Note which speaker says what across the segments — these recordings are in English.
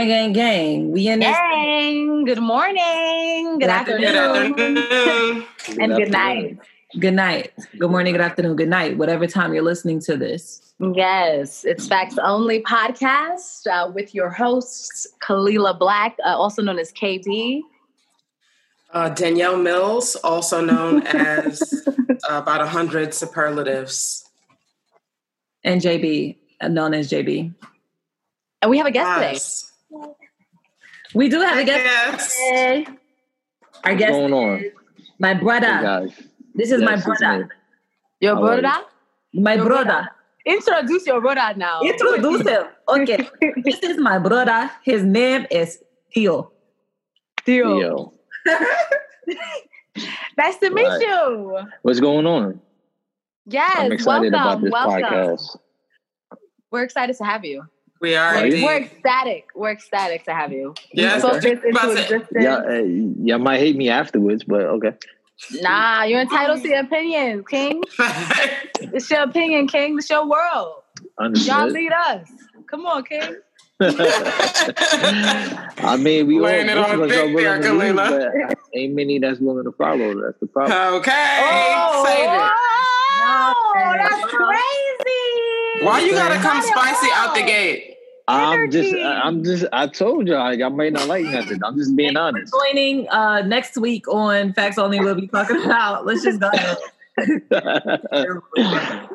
Speaker 1: Gang, gang, gang, gang. We in this.
Speaker 2: Gang. Good morning. Good
Speaker 1: Good
Speaker 2: afternoon.
Speaker 3: Good afternoon.
Speaker 2: And good night.
Speaker 1: Good night. Good morning, good afternoon, good night, whatever time you're listening to this.
Speaker 2: Yes, it's Facts Only podcast uh, with your hosts, Kalila Black, uh, also known as KB.
Speaker 4: Uh, Danielle Mills, also known as uh, about a hundred superlatives.
Speaker 1: And JB, uh, known as JB.
Speaker 2: And we have a guest today.
Speaker 4: Yes.
Speaker 1: We do have a guest.
Speaker 4: Yes.
Speaker 2: Hey.
Speaker 1: Our
Speaker 5: What's
Speaker 1: guest
Speaker 5: going on?
Speaker 1: is my
Speaker 5: Hey
Speaker 1: brother.
Speaker 5: guys.
Speaker 1: This is my
Speaker 5: Yes, it's
Speaker 1: brother.
Speaker 2: Your
Speaker 5: How are you?
Speaker 2: brother?
Speaker 1: My
Speaker 2: Your
Speaker 1: brother.
Speaker 2: Introduce your brother now.
Speaker 1: Introduce him. Okay. this is my brother. His name is Theo.
Speaker 2: Theo.
Speaker 5: Yo,
Speaker 2: Nice to meet
Speaker 5: Right.
Speaker 2: you.
Speaker 5: what's going on?
Speaker 2: Yes,
Speaker 5: I'm excited
Speaker 2: welcome.
Speaker 5: about this
Speaker 2: welcome.
Speaker 5: podcast.
Speaker 2: We're excited to have you.
Speaker 4: We are
Speaker 5: Are you?
Speaker 2: We're ecstatic. We're ecstatic to have you.
Speaker 4: Yeah,
Speaker 2: we spoke this
Speaker 4: just
Speaker 2: into
Speaker 4: about to-
Speaker 2: existence.
Speaker 5: Yeah, uh, y'all might hate me afterwards, but okay.
Speaker 2: Nah, you're entitled to your opinion, King. It's your opinion, King. It's your world. Y'all lead us. Come on, King.
Speaker 5: I mean, we all
Speaker 4: Laying it on
Speaker 5: of us
Speaker 4: thick there,
Speaker 5: to lead,
Speaker 4: Kalila.
Speaker 5: but ain't many that's willing to follow. That's the problem.
Speaker 4: okay.
Speaker 2: Oh,
Speaker 4: Save it.
Speaker 2: oh, that's crazy.
Speaker 4: Why you gotta come spicy out the gate?
Speaker 5: I'm just, I'm just, I told y'all, y'all might not like nothing. I'm just being honest.
Speaker 1: Joining uh, next week on Facts Only, we'll be talking about. Let's just go.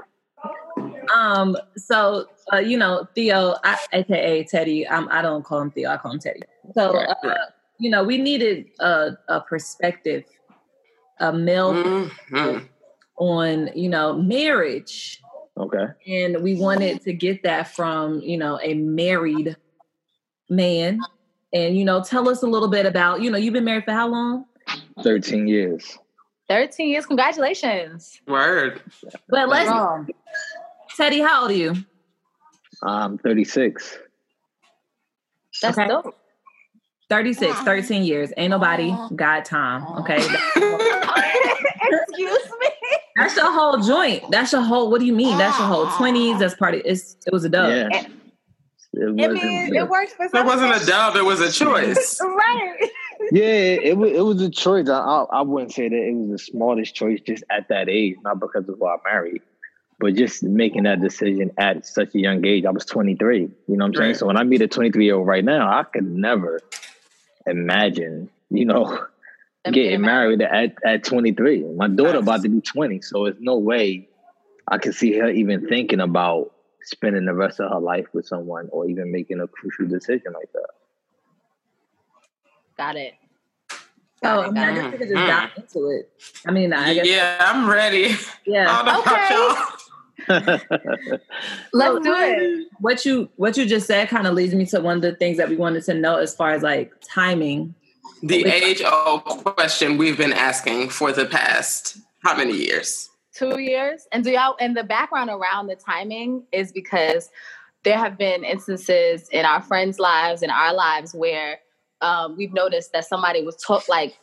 Speaker 1: Um, so uh, you know, Theo, I, aka Teddy, um, I don't call him Theo, I call him Teddy. So uh, you know, we needed a, a perspective, a male
Speaker 4: Mhm.
Speaker 1: on you know marriage,
Speaker 5: okay.
Speaker 1: and we wanted to get that from you know a married man, and you know, tell us a little bit about you know you've been married for how long?
Speaker 5: 13 years.
Speaker 2: 13 years. Congratulations.
Speaker 4: Word.
Speaker 1: But let's
Speaker 2: Wrong.
Speaker 1: Teddy, how old are you?
Speaker 5: I'm 36.
Speaker 2: That's
Speaker 1: Okay.
Speaker 2: dope.
Speaker 1: 36, 13 years. Ain't nobody got time. Okay.
Speaker 2: Excuse me.
Speaker 1: That's your whole joint. That's your whole. What do you mean? That's your whole ah. twenties. That's part of. It's. It was a dub.
Speaker 5: Yeah. It
Speaker 2: I
Speaker 5: wasn't-
Speaker 2: mean, it works for some.
Speaker 4: That wasn't a dub, it was a choice.
Speaker 2: Right.
Speaker 5: Yeah, it was it was a choice. I, I I wouldn't say that it was the smartest choice just at that age, not because of who I married, but just making that decision at such a young age. I was 23. You know what I'm saying?
Speaker 4: Right.
Speaker 5: So when I meet a 23 year old right now, I could never imagine, you know,
Speaker 2: Them
Speaker 5: getting
Speaker 2: getting
Speaker 5: married at at 23. My daughter
Speaker 4: Nice.
Speaker 5: about to be 20, so there's no way I can see her even thinking about spending the rest of her life with someone or even making a crucial decision like that.
Speaker 2: Got it.
Speaker 1: So I
Speaker 2: Got it,
Speaker 1: mean, I
Speaker 2: got
Speaker 1: guess
Speaker 2: it.
Speaker 1: we could just mm-hmm. dive into it. I mean, I guess.
Speaker 4: Yeah, I'm ready.
Speaker 1: Yeah.
Speaker 4: don't know about
Speaker 2: Okay. Let's do it.
Speaker 1: What you What you just said kind of leads me to one of the things that we wanted to know as far as like timing.
Speaker 4: The age old question we've been asking for the past how many years?
Speaker 2: Two years. And do y'all and the background around the timing is because there have been instances in our friends' lives and our lives where um, we've noticed that somebody was talk like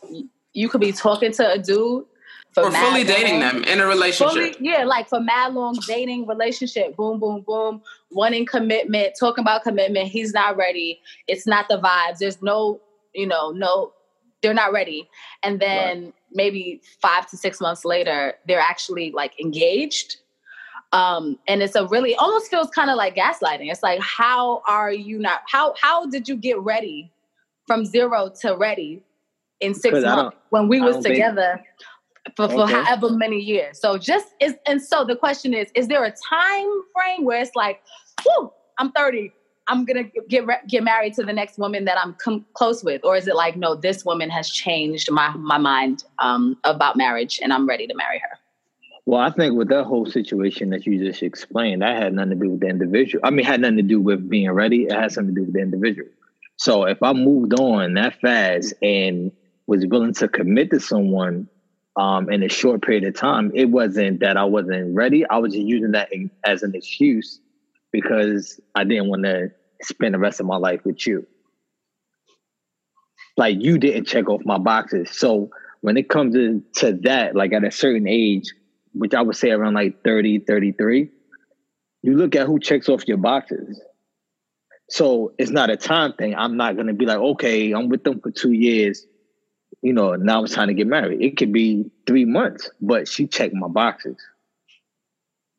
Speaker 2: you could be talking to a dude for
Speaker 4: We're
Speaker 2: mad
Speaker 4: fully dating them in a relationship.
Speaker 2: Fully, yeah, like for mad long dating relationship, boom, boom, boom, wanting commitment, talking about commitment. He's not ready. It's not the vibes. There's no, you know, no, they're not ready. And then maybe five to six months later, they're actually like engaged. Um, and it's a really almost feels kind of like gaslighting. It's like, how are you not? How how did you get ready from zero to ready in six months when we was
Speaker 5: don't think-
Speaker 2: together for, for
Speaker 5: Okay.
Speaker 2: however many years? So just is and so the question is: Is there a time frame where it's like, whoo, I'm 30. I'm gonna get re- get married to the next woman that I'm com- close with, or is it like, no, this woman has changed my my mind um, about marriage, and I'm ready to marry her?
Speaker 5: Well, I think with that whole situation that you just explained, that had nothing to do with the individual. I mean, had nothing to do with being ready. It had something to do with the individual. So if I moved on that fast and was willing to commit to someone um, in a short period of time, it wasn't that I wasn't ready. I was just using that as an excuse because I didn't want to spend the rest of my life with you. Like you didn't check off my boxes. So when it comes to, to that, like at a certain age, which I would say around like 30, 33, you look at who checks off your boxes. So it's not a time thing. I'm not gonna be like, okay, I'm with them for two years. You know, now it's time to get married. It could be three months, but she checked my boxes.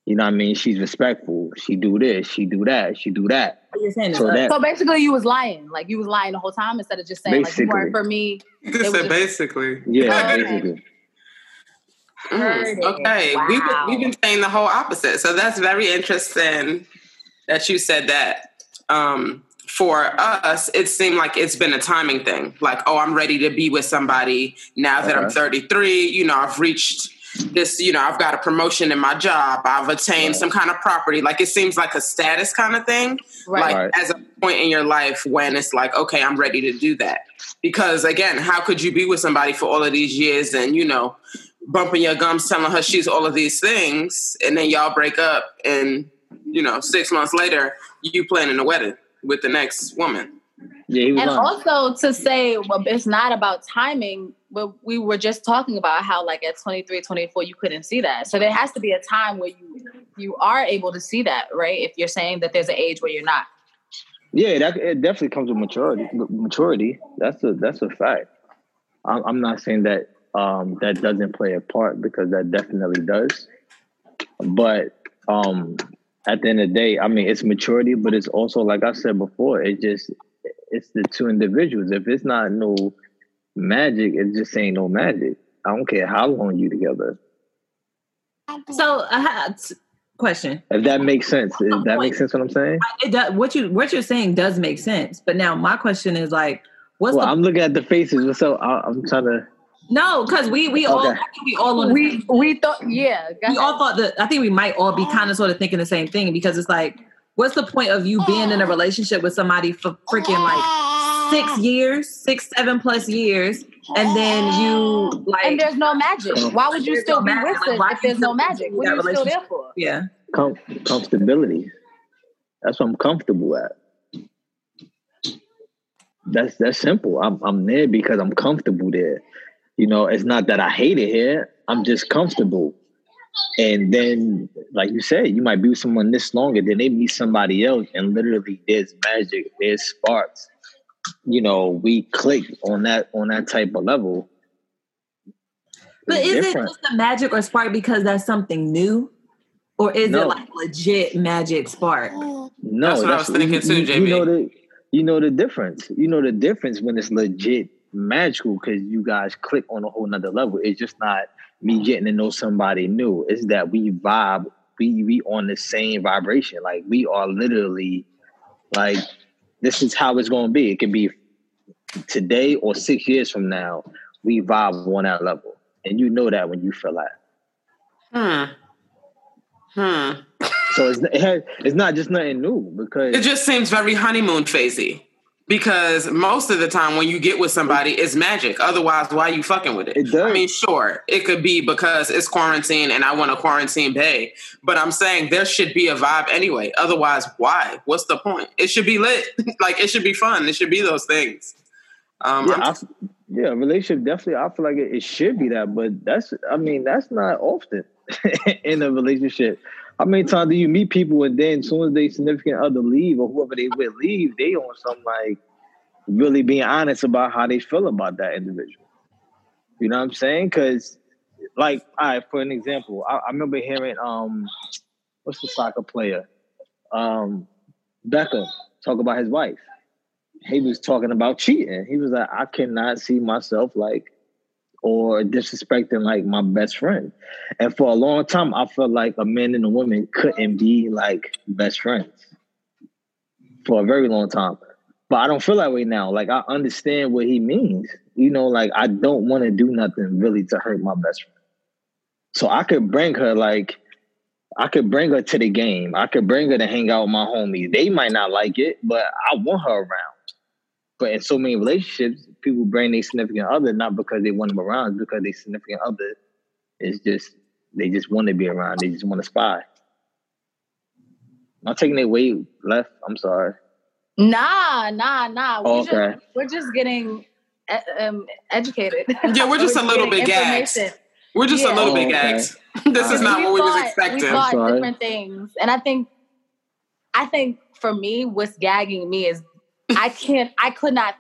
Speaker 5: You know what I mean? She's respectful. She do this, she do that, she do that.
Speaker 1: You're
Speaker 5: So that-
Speaker 2: So basically, you was lying. Like you was lying the whole time instead of just saying like you weren't for me.
Speaker 4: You could say
Speaker 2: just-
Speaker 4: basically.
Speaker 5: Yeah,
Speaker 2: Okay.
Speaker 5: basically.
Speaker 2: Heard
Speaker 4: Mm,
Speaker 2: it.
Speaker 4: okay, we've, been, we've been saying the whole opposite. So that's very interesting that you said that. Um, for us, it seemed like it's been a timing thing. Like, oh, I'm ready to be with somebody now that I'm 33. You know, I've reached this, you know, I've got a promotion in my job. I've attained
Speaker 5: Right.
Speaker 4: some kind of property. Like, it seems like a status kind of thing.
Speaker 2: Right.
Speaker 4: Like,
Speaker 5: Right.
Speaker 4: as a point in your life when it's like, okay, I'm ready to do that. Because again, how could you be with somebody for all of these years and, you know, bumping your gums, telling her she's all of these things, and then y'all break up, and you know, six months later, you planning a wedding with the next woman.
Speaker 5: Yeah, he was
Speaker 2: and
Speaker 5: on.
Speaker 2: also to say well, it's not about timing but we were just talking about how like at 23 24 you couldn't see that so there has to be a time where you you are able to see that right if you're saying that there's an age where you're not
Speaker 5: Yeah, that it definitely comes with maturity. Maturity. That's a that's a fact. I'm, I'm not saying that um, that doesn't play a part because that definitely does. But um, at the end of the day, I mean, it's maturity, but it's also like I said before. It just it's the two individuals. If it's not no magic, it just ain't no magic. I don't care how long you together.
Speaker 1: so I had question.
Speaker 5: If that makes sense, if that makes sense, what I'm saying.
Speaker 1: It does, what you what you're saying does make sense, but now my question is like, what's
Speaker 5: Well,
Speaker 1: the
Speaker 5: I'm looking at the faces. so? I, I'm trying to.
Speaker 1: no? Because we we all
Speaker 5: Okay.
Speaker 1: I think we all on the
Speaker 2: we
Speaker 1: same-
Speaker 2: we thought yeah
Speaker 1: we
Speaker 2: ahead.
Speaker 1: all thought that I think we might all be kind of sort of thinking the same thing because it's like, what's the point of you being in a relationship with somebody for freaking like six years, six, seven plus years, and then you like
Speaker 2: and there's no magic why would you still
Speaker 1: no
Speaker 2: be
Speaker 1: magic.
Speaker 2: with
Speaker 1: Like,
Speaker 2: it if there's no magic what are you still there for
Speaker 1: yeah.
Speaker 5: Com- comfortability. That's what I'm comfortable at. That's that's simple. I'm I'm there because I'm comfortable there. You know, it's not that I hate it here. I'm just comfortable. And then, like you said, you might be with someone this long, and then they meet somebody else, and literally there's magic, there's sparks. You know, we click on that on that type of level.
Speaker 1: But
Speaker 5: It's
Speaker 1: is
Speaker 5: different.
Speaker 1: it just a magic or spark because that's something new? Or is
Speaker 5: No.
Speaker 1: it like legit magic spark?
Speaker 5: No,
Speaker 4: That's what I was thinking too,
Speaker 5: you,
Speaker 4: JB.
Speaker 5: You know the you know the difference. You know the difference when it's legit magical because you guys click on a whole nother level. It's just not me getting to know somebody new. It's that we vibe, we we on the same vibration. Like we are literally like this is how it's gonna be. It could be today or six years from now. We vibe on that level. And you know that when you feel that.
Speaker 4: Hmm. Hmm.
Speaker 5: So it's it has, it's not just nothing new because
Speaker 4: It just seems very honeymoon phasey. Because most of the time when you get with somebody, it's magic. Otherwise, why are you fucking with it?
Speaker 5: It does.
Speaker 4: I mean, sure, it could be because it's quarantine and I want a quarantine bay. But I'm saying there should be a vibe anyway. Otherwise, why? What's the point? It should be lit. like it should be fun. It should be those things. Um,
Speaker 5: yeah, I, yeah, relationship definitely. I feel like it, it should be that, but that's. I mean, that's not often in a relationship. How many times do you meet people and then as soon as they significant other leave or whoever they with leave, they on some like really being honest about how they feel about that individual. You know what I'm saying? Because, like, all right, for an example, I, I remember hearing um, what's the soccer player, um, Beckham talk about his wife he was talking about cheating. He was like, I cannot see myself like or disrespecting like my best friend. And for a long time, I felt like a man and a woman couldn't be like best friends for a very long time. But I don't feel that way now. Like I understand what he means. You know, like I don't want to do nothing really to hurt my best friend. So I could bring her like I could bring her to the game. I could bring her to hang out with my homies. They might not like it, but I want her around but in so many relationships, people bring their significant other not because they want them around, it's because their significant other is just they just want to be around. They just want to spy. I'm taking it way left. I'm sorry.
Speaker 2: Nah, nah, nah. We're,
Speaker 5: Okay.
Speaker 2: just, we're just getting um, educated.
Speaker 4: Yeah, we're just a little
Speaker 2: getting
Speaker 4: bit gagged. We're just a little
Speaker 5: Oh,
Speaker 4: bit
Speaker 5: okay.
Speaker 4: gags. this is not
Speaker 2: We
Speaker 4: what we was expecting.
Speaker 2: We thought different things, and I think, I think for me, what's gagging me is I can't, I could not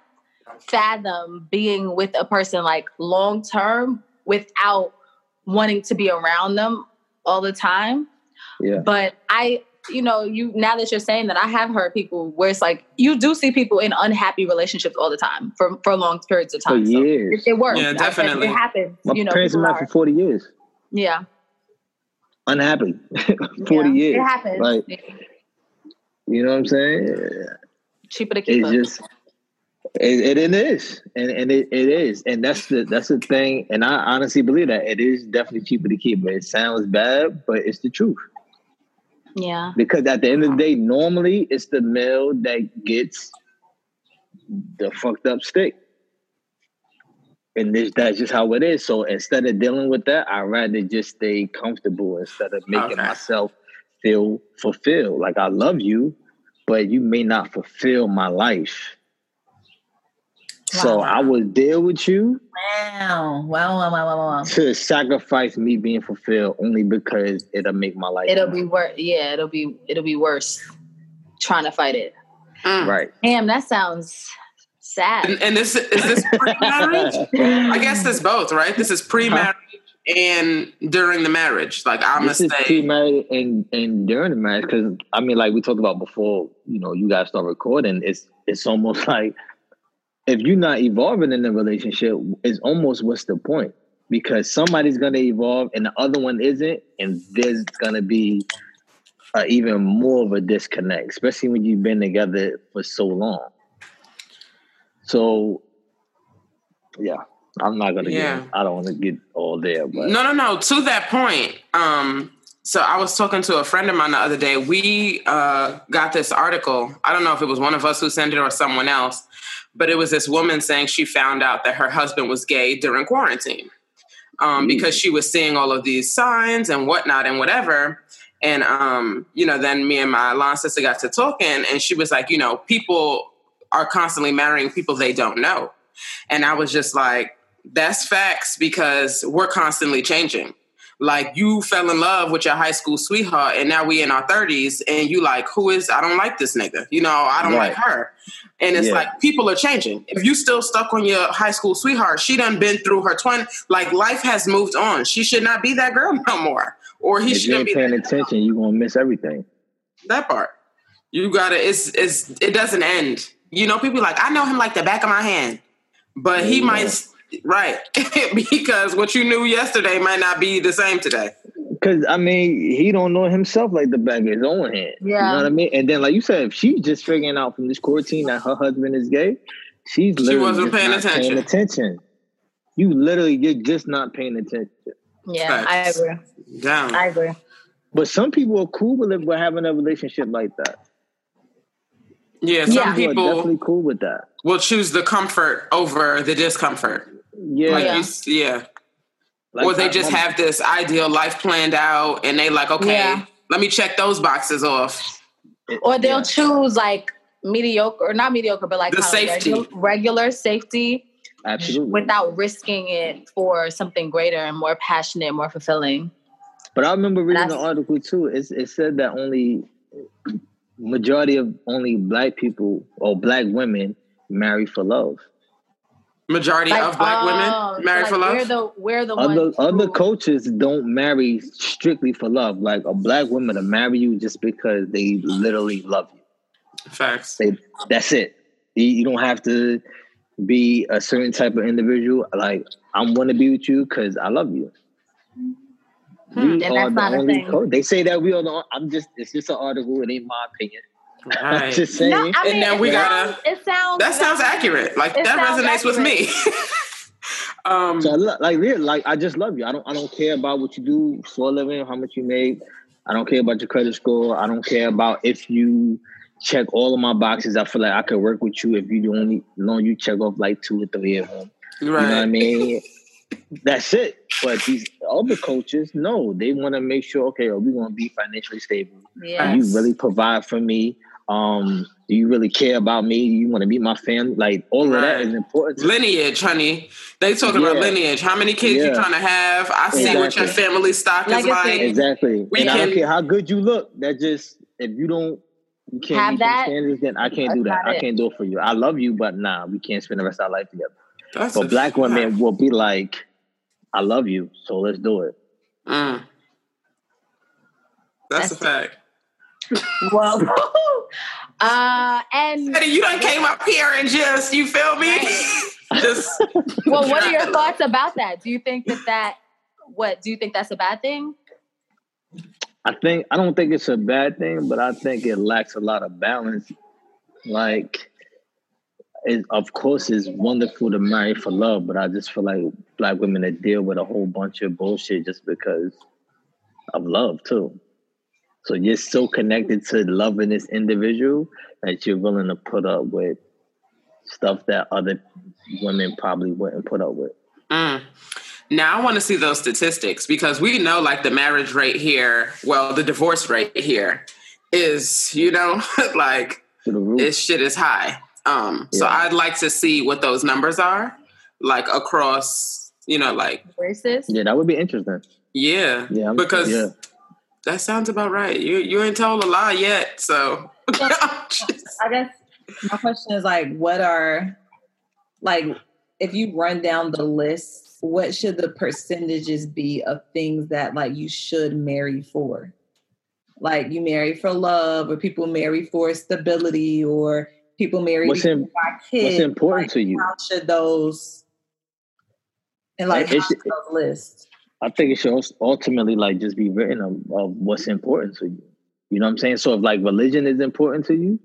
Speaker 2: fathom being with a person like long term without wanting to be around them all the time.
Speaker 5: Yeah.
Speaker 2: But I, you know, you now that you're saying that, I have heard people where it's like you do see people in unhappy relationships all the time for for long periods of
Speaker 5: For
Speaker 2: time. So
Speaker 5: years.
Speaker 2: it, it works.
Speaker 4: Yeah,
Speaker 2: I
Speaker 4: definitely.
Speaker 2: It happens.
Speaker 5: My
Speaker 2: you know,
Speaker 5: parents been
Speaker 2: people
Speaker 5: married
Speaker 2: are-
Speaker 5: for 40 years.
Speaker 2: yeah,
Speaker 5: Unhappy. 40
Speaker 2: yeah,
Speaker 5: years.
Speaker 2: It happens.
Speaker 5: Like, you know what I'm saying?
Speaker 2: Cheaper to keep
Speaker 5: It's
Speaker 2: up.
Speaker 5: just it, it, it is. And and it, it is. And that's the that's the thing. And I honestly believe that it is definitely cheaper to keep. But it sounds bad, but it's the truth.
Speaker 2: yeah.
Speaker 5: Because at the end of the day, normally it's the male that gets the fucked up stick. And this, that's just how it is. So instead of dealing with that, I'd rather just stay comfortable instead of making
Speaker 4: Okay.
Speaker 5: myself feel fulfilled. Like I love you, but you may not fulfill my life. So I would deal with you
Speaker 1: Wow. Wow, wow, wow, wow, wow.
Speaker 5: to sacrifice me being fulfilled only because it'll make my life
Speaker 2: It'll
Speaker 5: easier.
Speaker 2: be worse. Yeah, it'll be it'll be worse trying to fight it.
Speaker 4: Mm.
Speaker 5: right.
Speaker 2: Damn, that sounds sad.
Speaker 4: And, and this is this pre-marriage? I guess it's both, right? This is pre-marriage and during the marriage. Like I'm gonna
Speaker 5: this pre-married and and during the marriage because I mean, like we talked about before, you know, you guys start recording. It's it's almost like if you're not evolving in the relationship, it's almost what's the point? Because somebody's gonna evolve and the other one isn't, and there's gonna be uh, even more of a disconnect, especially when you've been together for so long. So, yeah, I'm not gonna
Speaker 4: Yeah.
Speaker 5: get. I don't want to get all there, but
Speaker 4: No, no, no. To that point, um, so I was talking to a friend of mine the other day. We uh, got this article. I don't know if it was one of us who sent it or someone else, but it was this woman saying she found out that her husband was gay during quarantine um, because she was seeing all of these signs and whatnot and whatever. And um, you know, then me and my lawn sister got to talking, and she was like, you know, people are constantly marrying people they don't know, and I was just like, that's facts because we're constantly changing. Like you fell in love with your high school sweetheart, and now we in our thirties, and you like, who is? I don't like this nigga. You know, I don't
Speaker 5: Right.
Speaker 4: like her. And it's
Speaker 5: Yeah.
Speaker 4: like people are changing. If you still stuck on your high school sweetheart, she done been through her twenty. Like life has moved on. She should not be that girl no more, or he
Speaker 5: if you
Speaker 4: shouldn't
Speaker 5: ain't
Speaker 4: be
Speaker 5: paying attention, you're gonna miss everything.
Speaker 4: that part. You gotta. It's it's. It doesn't end. You know, people like I know him like the back of my hand, but he
Speaker 5: you
Speaker 4: might.
Speaker 5: Go.
Speaker 4: s- Right, because what you knew yesterday might not be the same today.
Speaker 5: Cause I mean, he don't know himself like the back of his own hand. You
Speaker 2: Yeah.
Speaker 5: know what I mean? And then, like you said, if she's just figuring out from this quarantine that her husband is gay, she's literally
Speaker 4: wasn't
Speaker 5: just
Speaker 4: paying
Speaker 5: not
Speaker 4: attention.
Speaker 5: Paying attention. You literally, you're just not paying attention.
Speaker 2: Yeah,
Speaker 4: Facts.
Speaker 2: I agree.
Speaker 4: Damn.
Speaker 2: I agree.
Speaker 5: But some people are cool with it, with having a relationship like that.
Speaker 4: yeah, some
Speaker 2: Yeah.
Speaker 5: People are
Speaker 4: people
Speaker 5: definitely cool with that.
Speaker 4: will choose the comfort over the discomfort.
Speaker 5: Yeah,
Speaker 4: Like
Speaker 2: Yeah.
Speaker 4: you, s- yeah.
Speaker 5: Like,
Speaker 4: or they just
Speaker 5: my-
Speaker 4: have this ideal life planned out, and they like, okay,
Speaker 2: Yeah.
Speaker 4: let me check those boxes off.
Speaker 2: Or they'll
Speaker 5: yeah.
Speaker 2: choose like mediocre or not mediocre, but like
Speaker 4: The
Speaker 2: kinda
Speaker 4: safety.
Speaker 2: regu- regular safety
Speaker 5: absolutely.
Speaker 2: without risking it for something greater and more passionate, more fulfilling.
Speaker 5: But I remember reading the article too. It's, it said that only majority of only black people or black women marry for love.
Speaker 4: Majority of black
Speaker 2: oh,
Speaker 4: women married
Speaker 2: like
Speaker 4: for love.
Speaker 2: We're the we're the
Speaker 5: Other
Speaker 2: ones
Speaker 5: other
Speaker 2: who-
Speaker 5: coaches don't marry strictly for love. Like a black woman to marry you just because they literally love you.
Speaker 4: Facts.
Speaker 5: They, that's it. You, you don't have to be a certain type of individual. Like I'm going to be with you because I love you.
Speaker 4: Hmm.
Speaker 5: We
Speaker 2: And
Speaker 5: are
Speaker 2: that's
Speaker 5: the
Speaker 2: not a
Speaker 5: only
Speaker 2: thing.
Speaker 5: coach. They say that we are the. I'm just. It's just an article. It ain't my opinion. I'm
Speaker 4: Right.
Speaker 5: just saying.
Speaker 2: No, I
Speaker 4: And
Speaker 2: mean,
Speaker 4: then we gotta-
Speaker 2: sounds, it sounds
Speaker 4: That sounds accurate. Like that
Speaker 2: sounds
Speaker 4: resonates with me. um,
Speaker 5: So I lo- like really, like I just love you. I don't I don't care about what you do for a living, how much you make. I don't care about your credit score. I don't care about if you check all of my boxes. I feel like I could work with you if you do only long you check off like two or three of them.
Speaker 4: Right.
Speaker 5: You know what I mean? That's it. But these other coaches, no, they want to make sure, okay, are we going to be financially stable?
Speaker 2: Yeah.
Speaker 5: Do you really provide for me? Um, do you really care about me? You want to be my family? Like all of that
Speaker 4: Right.
Speaker 5: is important.
Speaker 4: Lineage, honey. They talking about lineage. How many kids you trying to have? I see what your family stock is
Speaker 2: Legacy.
Speaker 4: like.
Speaker 5: Exactly.
Speaker 4: We
Speaker 5: and I don't care how good you look. That just if you don't you can't
Speaker 2: Have
Speaker 5: meet
Speaker 2: that,
Speaker 5: them standards, then I can't do that. I can't do it for you. I love you, but nah, we can't spend the rest of our life together.
Speaker 4: That's
Speaker 5: But black
Speaker 4: fact.
Speaker 5: women will be like, I love you, so let's do it.
Speaker 4: Mm. That's, a fact.
Speaker 1: Well,
Speaker 2: uh, and
Speaker 4: Teddy, you done came up here and just, you feel me? just
Speaker 2: well, what are your thoughts about that? Do you think that that what do you think that's a bad thing?
Speaker 5: I think I don't think it's a bad thing, but I think it lacks a lot of balance. Like, it, of course, it's wonderful to marry for love, but I just feel like black women that deal with a whole bunch of bullshit just because of love too. So you're so connected to loving this individual that you're willing to put up with stuff that other women probably wouldn't put up with.
Speaker 4: Mm. Now I want to see those statistics because we know like the marriage rate here, well, the divorce rate here is, you know, like
Speaker 5: To the roof.
Speaker 4: this shit is high. Um, so I'd like to see what those numbers are, like across, you know, like
Speaker 2: Racist?
Speaker 5: yeah, that would be interesting.
Speaker 4: yeah,
Speaker 5: Yeah, I'm-
Speaker 4: because
Speaker 5: yeah.
Speaker 4: That sounds about right. You you ain't told a lie yet, so
Speaker 1: I guess my question is like, what are like if you run down the list, what should the percentages be of things that like you should marry for? Like you marry for love, or people marry for stability, or people marry
Speaker 5: What's
Speaker 1: because
Speaker 5: in-
Speaker 1: kids.
Speaker 5: What's important
Speaker 1: Like,
Speaker 5: to you?
Speaker 1: How should those and like
Speaker 5: It
Speaker 1: how
Speaker 5: should-
Speaker 1: should those lists?
Speaker 5: I think it should ultimately like just be written of, of what's important to you. You know what I'm saying? So if like religion is important to you,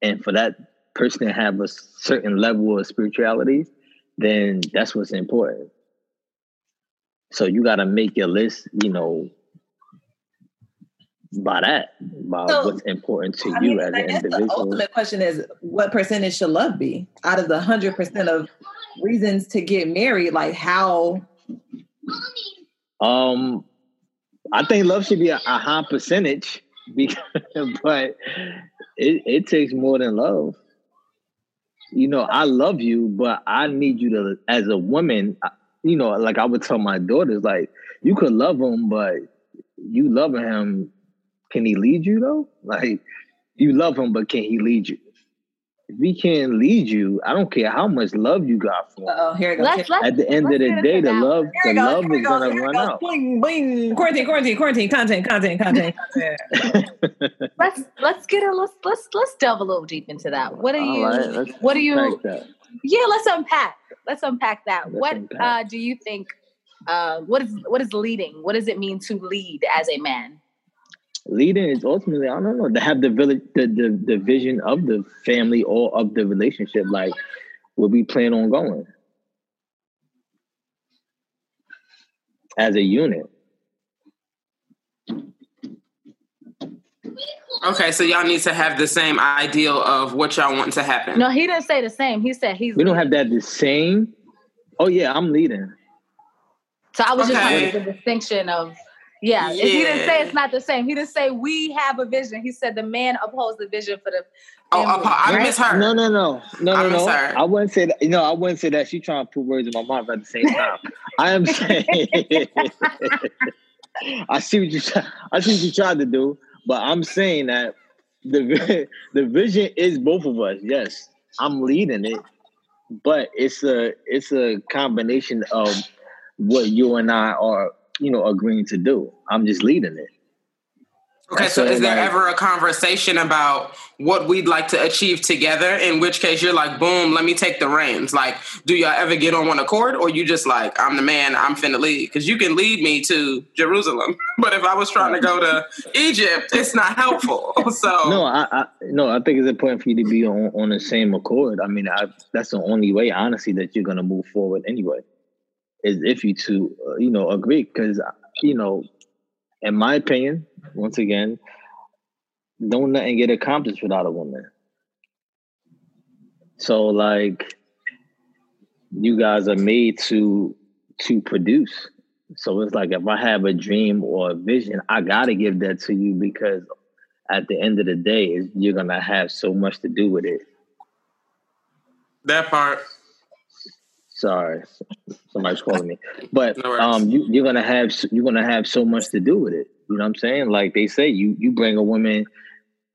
Speaker 5: and for that person to have a certain level of spirituality, then that's what's important. So you got to make your list, you know, by that, by
Speaker 1: So,
Speaker 5: what's important to
Speaker 1: I
Speaker 5: you
Speaker 1: mean,
Speaker 5: as
Speaker 1: I
Speaker 5: an
Speaker 1: guess the ultimate question is what percentage should love be out of the hundred percent of reasons to get married? Like how
Speaker 5: Um, I think love should be a, a high percentage, because, but it, it takes more than love. You know, I love you, but I need you to, as a woman, you know, like I would tell my daughters, like you could love him, but you loving him, can he lead you though? Like you love him, but can he lead you? If he can't lead you, I don't care how much love you got for him.
Speaker 1: oh here it goes.
Speaker 2: Let's let's
Speaker 5: At the end of
Speaker 2: let's
Speaker 5: the day, the love, the
Speaker 1: goes,
Speaker 5: love is gonna run
Speaker 1: goes.
Speaker 5: out.
Speaker 1: Boing, boing. Quarantine, quarantine, quarantine, content, content, content, content.
Speaker 2: Let's let's get a let's let's let's delve a little deep into that. What are
Speaker 5: All
Speaker 2: you
Speaker 5: right,
Speaker 2: what are you
Speaker 5: that.
Speaker 2: yeah, let's unpack. Let's unpack that.
Speaker 5: Let's
Speaker 2: what
Speaker 5: unpack.
Speaker 2: uh do you think uh what is what is leading? What does it mean to lead as a man?
Speaker 5: Leading is ultimately I don't know to have the village the, the the vision of the family or of the relationship like where we plan on going as a unit.
Speaker 4: okay. So y'all need to have the same ideal of what y'all want to happen.
Speaker 2: No, he didn't say the same. He said he's
Speaker 5: We don't have that the same. Oh yeah, I'm leading.
Speaker 2: So I was just trying to make the distinction of yeah. If he didn't say it's not the same. He didn't say we have a vision. He said the man upholds the vision for the.
Speaker 4: Oh,
Speaker 2: family,
Speaker 4: Apo- I
Speaker 2: right?
Speaker 4: misheard.
Speaker 5: No, no, no, no,
Speaker 4: I
Speaker 5: no, no.
Speaker 4: misheard.
Speaker 5: I wouldn't say that. No, I wouldn't say that. She trying to put words in my mouth at the same time. I am saying. I see what you. try- I see what you tried to do, but I'm saying that the the vision is both of us. Yes, I'm leading it, but it's a it's a combination of what you and I are, you know, agreeing to do. I'm just leading it.
Speaker 4: Okay, so
Speaker 5: So,
Speaker 4: is there
Speaker 5: like-
Speaker 4: ever a conversation about what we'd like to achieve together? In which case you're like, boom, let me take the reins. Like, do y'all ever get on one accord, or you just like, I'm the man, I'm finna lead? Because you can lead me to Jerusalem, but if I was trying to go to Egypt, it's not helpful. So
Speaker 5: No, I, I no, I think it's important for you to be on, on the same accord. I mean, I, that's the only way, honestly, that you're gonna move forward anyway. Is if you two, uh, you know, agree. Because you know, in my opinion, once again, don't nothing get accomplished without a woman. So like you guys are made to to produce. So it's like if I have a dream or a vision, I gotta give that to you because at the end of the day, you're gonna have so much to do with it.
Speaker 4: That part.
Speaker 5: Sorry, somebody's calling me. But
Speaker 4: No
Speaker 5: um, you, you're gonna have you're gonna have so much to do with it. You know what I'm saying? Like they say, you you bring a woman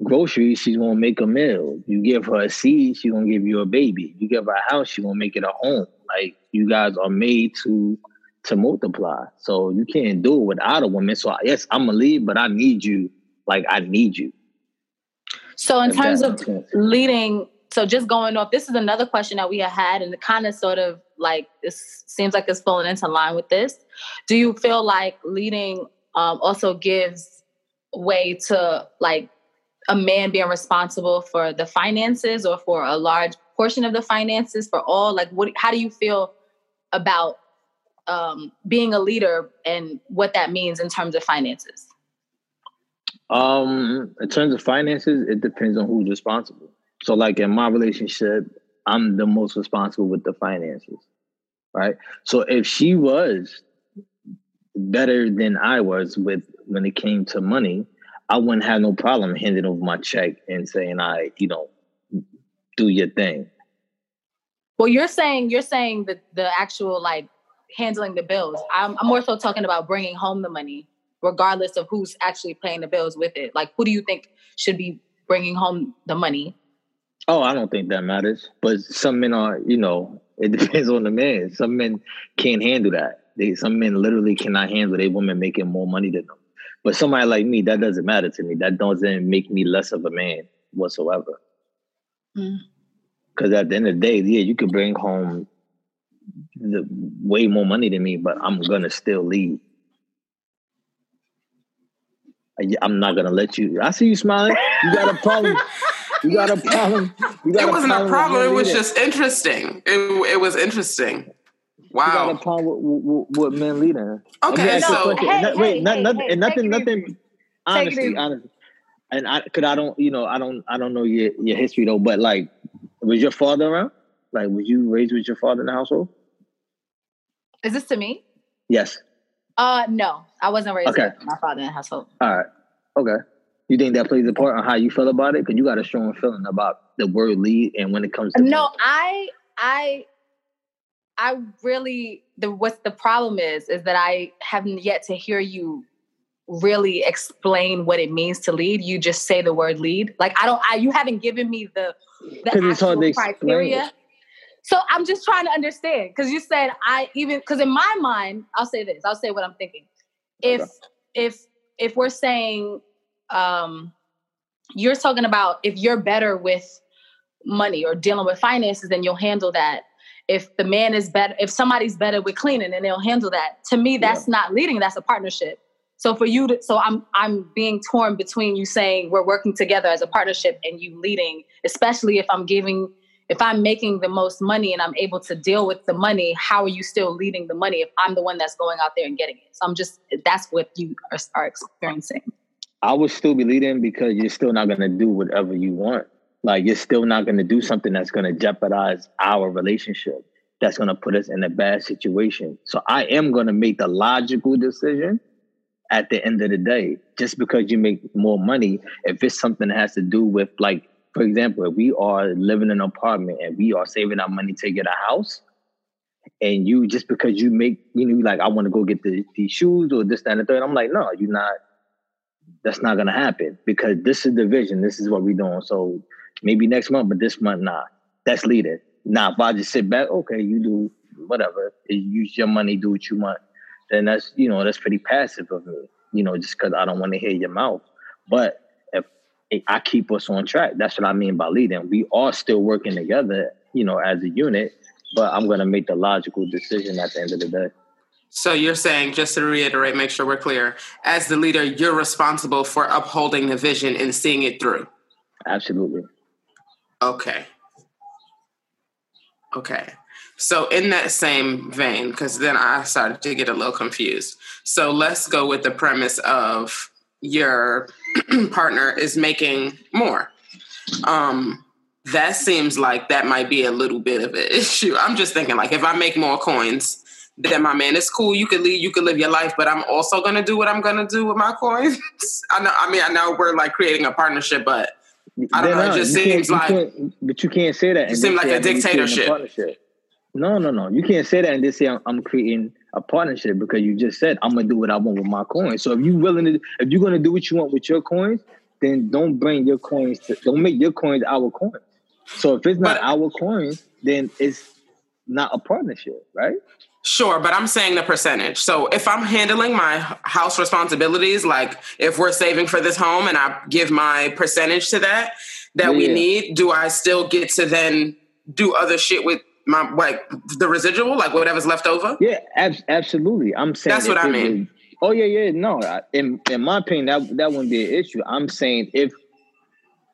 Speaker 5: groceries, she's gonna make a meal. You give her a seed, she's gonna give you a baby. You give her a house, she's gonna make it a home. Like you guys are made to to multiply. So you can't do it without a woman. So yes, I'm gonna leave, but I need you. Like I need you.
Speaker 2: So in
Speaker 5: If
Speaker 2: terms of leading, so just going off, this is another question that we had had, and it kind of sort of like this seems like it's falling into line with this. Do you feel like leading um, also gives way to like a man being responsible for the finances or for a large portion of the finances for all? Like, what? How do you feel about um, being a leader and what that means in terms of finances?
Speaker 5: Um, in terms of finances, it depends on who's responsible. So, like in my relationship, I'm the most responsible with the finances, right? So, if she was better than I was with when it came to money, I wouldn't have no problem handing over my check and saying, "I, you know, do your thing."
Speaker 2: Well, you're saying you're saying that the actual like handling the bills. I'm, I'm more so talking about bringing home the money, regardless of who's actually paying the bills with it. Like, who do you think should be bringing home the money?
Speaker 5: Oh, I don't think that matters. But some men are, you know, it depends on the man. Some men can't handle that. They some men literally cannot handle a woman making more money than them. But somebody like me, that doesn't matter to me. That doesn't make me less of a man whatsoever.
Speaker 2: Mm.
Speaker 5: Because at the end of the day, yeah, you could bring home the way more money than me, but I'm gonna still lead. I- I'm not gonna let you. I see you smiling. You got a problem. You got a problem. You got
Speaker 4: It wasn't a
Speaker 5: with
Speaker 4: problem. It was just interesting. It, it was interesting.
Speaker 5: You got a
Speaker 4: Wow.
Speaker 5: problem with, with, with men leading. Let
Speaker 4: Okay,
Speaker 5: ask you a
Speaker 4: so
Speaker 5: question.
Speaker 2: Hey,
Speaker 5: No, wait,
Speaker 2: hey,
Speaker 5: not,
Speaker 2: hey,
Speaker 5: nothing,
Speaker 2: hey,
Speaker 5: and nothing, nothing.
Speaker 2: easy.
Speaker 5: Honestly, honestly, and I, cause I don't, you know, I don't, I don't know your your history though. But like, was your father around? Like, was you raised with your father in the household?
Speaker 2: Is this to me?
Speaker 5: Yes.
Speaker 2: Uh, no, I wasn't raised
Speaker 5: Okay.
Speaker 2: with my father in the household.
Speaker 5: All right. Okay. You think that plays a part on how you feel about it? Because you got a strong feeling about the word lead, and when it comes to
Speaker 2: No, I, I, I really the what's the problem is is that I haven't yet to hear you really explain what it means to lead. You just say the word lead. Like I don't. I you haven't given me the the
Speaker 5: 'Cause it's hard
Speaker 2: actual
Speaker 5: to
Speaker 2: criteria. So I'm just trying to understand because you said I even because in my mind I'll say this. I'll say what I'm thinking. If
Speaker 5: Okay.
Speaker 2: if if we're saying um you're talking about if you're better with money or dealing with finances, then you'll handle that. If the man is better, if somebody's better with cleaning, then they'll handle that. To me, that's not leading. That's a partnership. So for you to, so I'm I'm being torn between you saying we're working together as a partnership and you leading, especially if I'm giving, if I'm making the most money and I'm able to deal with the money. How are you still leading the money if I'm the one that's going out there and getting it? So I'm just that's what you are, are experiencing.
Speaker 5: I would still be leading because you're still not going to do whatever you want. Like you're still not going to do something that's going to jeopardize our relationship. That's going to put us in a bad situation. So I am going to make the logical decision at the end of the day. Just because you make more money, if it's something that has to do with like, for example, if we are living in an apartment and we are saving our money to get a house, and you just because you make you know like I want to go get the, these shoes or this that and the third, I'm like, no, you're not that's not gonna happen because this is the vision. This is what we're doing. So maybe next month, but this month, nah. That's leading. Now, if I just sit back, okay, you do whatever, you use your money, do what you want, then that's you know that's pretty passive of me. You know, just because I don't want to hear your mouth. But if, if I keep us on track, that's what I mean by leading. We are still working together, you know, as a unit. But I'm gonna make the logical decision at the end of the day.
Speaker 4: So you're saying, just to reiterate, make sure we're clear, as the leader, you're responsible for upholding the vision and seeing it through.
Speaker 5: Absolutely.
Speaker 4: Okay. Okay. So in that same vein, because then I started to get a little confused. So let's go with the premise of your partner is making more. Um, that seems like that might be a little bit of an issue. I'm just thinking like if I make more coins, then my man, it's cool. You could leave, you could live your life, but I'm also gonna do what I'm gonna do with my coins. I know. I mean, I know we're like creating a partnership, but I don't
Speaker 5: They're
Speaker 4: know. It
Speaker 5: uh,
Speaker 4: just seems like
Speaker 5: but you can't say that.
Speaker 4: You
Speaker 5: and
Speaker 4: seem like a dictatorship.
Speaker 5: No, no, no. You can't say that and then say I'm, I'm creating a partnership because you just said I'm gonna do what I want with my coins. So if you're willing to, if you're gonna do what you want with your coins, then don't bring your coins. To, don't make your coins our coins. So if it's not
Speaker 4: But-
Speaker 5: our coins, then it's not a partnership, right?
Speaker 4: Sure, but I'm saying the percentage. So if I'm handling my house responsibilities, like if we're saving for this home and I give my percentage to that that we need, do I still get to then do other shit with my like the residual, like whatever's left over?
Speaker 5: Yeah, ab- absolutely. I'm saying
Speaker 4: That's what I mean.
Speaker 5: was- oh yeah, yeah. No, in in my opinion, that that wouldn't be an issue. I'm saying if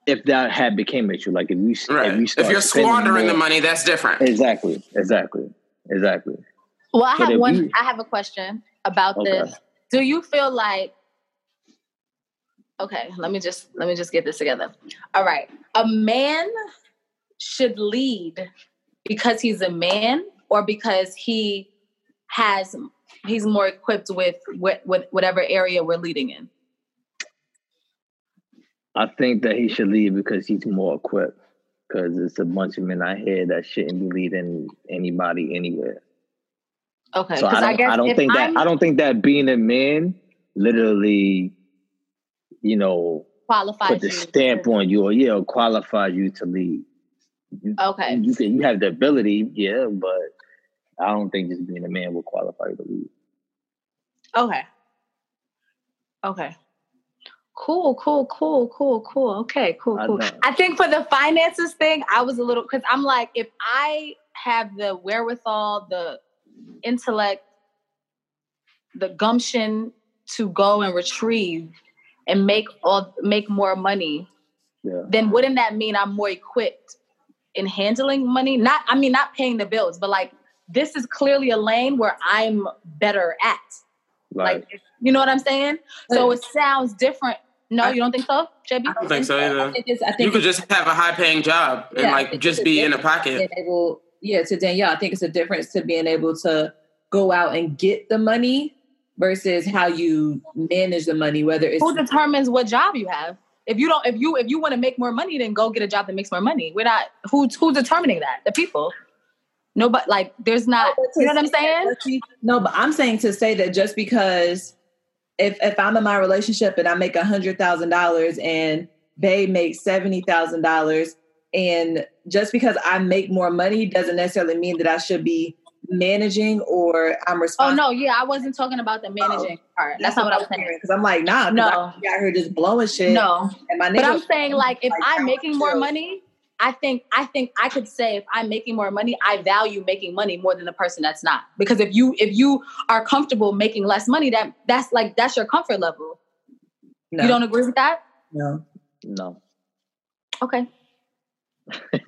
Speaker 5: if that had became an issue, like if you
Speaker 4: right.
Speaker 5: if, you
Speaker 4: if you're squandering the money, that's different.
Speaker 5: exactly, exactly, exactly.
Speaker 2: Well, I
Speaker 5: But
Speaker 2: have one. I have a question about
Speaker 5: Okay.
Speaker 2: this. Do you feel like? Okay, let me just let me just get this together. All right, a man should lead because he's a man, or because he has he's more equipped with with, with whatever area we're leading in.
Speaker 5: I think that he should lead because he's more equipped. Because it's a bunch of men out here that shouldn't be leading anybody anywhere.
Speaker 2: Okay,
Speaker 5: So I don't,
Speaker 2: I, guess
Speaker 5: I don't think that
Speaker 2: I'm
Speaker 5: I don't think that being a man literally, you know,
Speaker 2: qualified
Speaker 5: put the
Speaker 2: you
Speaker 5: stamp on you or yeah, or qualify you to lead. You-
Speaker 2: Okay.
Speaker 5: you can you have the ability, yeah, but I don't think just being a man will qualify you to lead.
Speaker 2: Okay. Okay. Cool, cool, cool, cool, cool. Okay, cool, cool.
Speaker 5: know.
Speaker 2: I think for the finances thing, I was a little because I'm like, if I have the wherewithal, the intellect, the gumption to go and retrieve and make all make more money,
Speaker 5: Yeah.
Speaker 2: then wouldn't that mean I'm more equipped in handling money? Not, I mean, not paying the bills, but like this is clearly a lane where I'm better at.
Speaker 5: Like,
Speaker 2: Like, you know what I'm saying? So it sounds different. No,
Speaker 1: I-
Speaker 2: you don't think so, JB?
Speaker 4: I don't think so
Speaker 1: I think I think
Speaker 4: You could just have a high paying job and
Speaker 1: Yeah,
Speaker 4: like just be in a pocket.
Speaker 1: being able, yeah, to Danielle, I think it's a difference to being able to go out and get the money versus how you manage the money, whether it's
Speaker 2: Who determines what job you have? If you don't, if you if you want to make more money, then go get a job that makes more money. We're not who's who's determining that? The people. Nobody like there's not. You know what I'm saying?
Speaker 1: No, but I'm saying to say that just because if if I'm in my relationship and I make a hundred thousand dollars and Bay makes seventy thousand dollars, and just because I make more money doesn't necessarily mean that I should be managing or I'm responsible.
Speaker 2: Oh no, yeah, I wasn't talking about the oh, managing part. That's, not what I was saying.
Speaker 1: Because I'm like, nah, 'cause
Speaker 2: No.
Speaker 1: I be out here just blowing shit.
Speaker 2: No,
Speaker 1: and my
Speaker 2: but I'm saying like if
Speaker 1: Like,
Speaker 2: I'm making more
Speaker 1: much-
Speaker 2: money, I think I think I could say if I'm making more money, I value making money more than the person that's not. Because if you if you are comfortable making less money, that that's like that's your comfort level.
Speaker 1: no,
Speaker 2: You don't agree with that?
Speaker 1: no,
Speaker 5: no.
Speaker 2: Okay.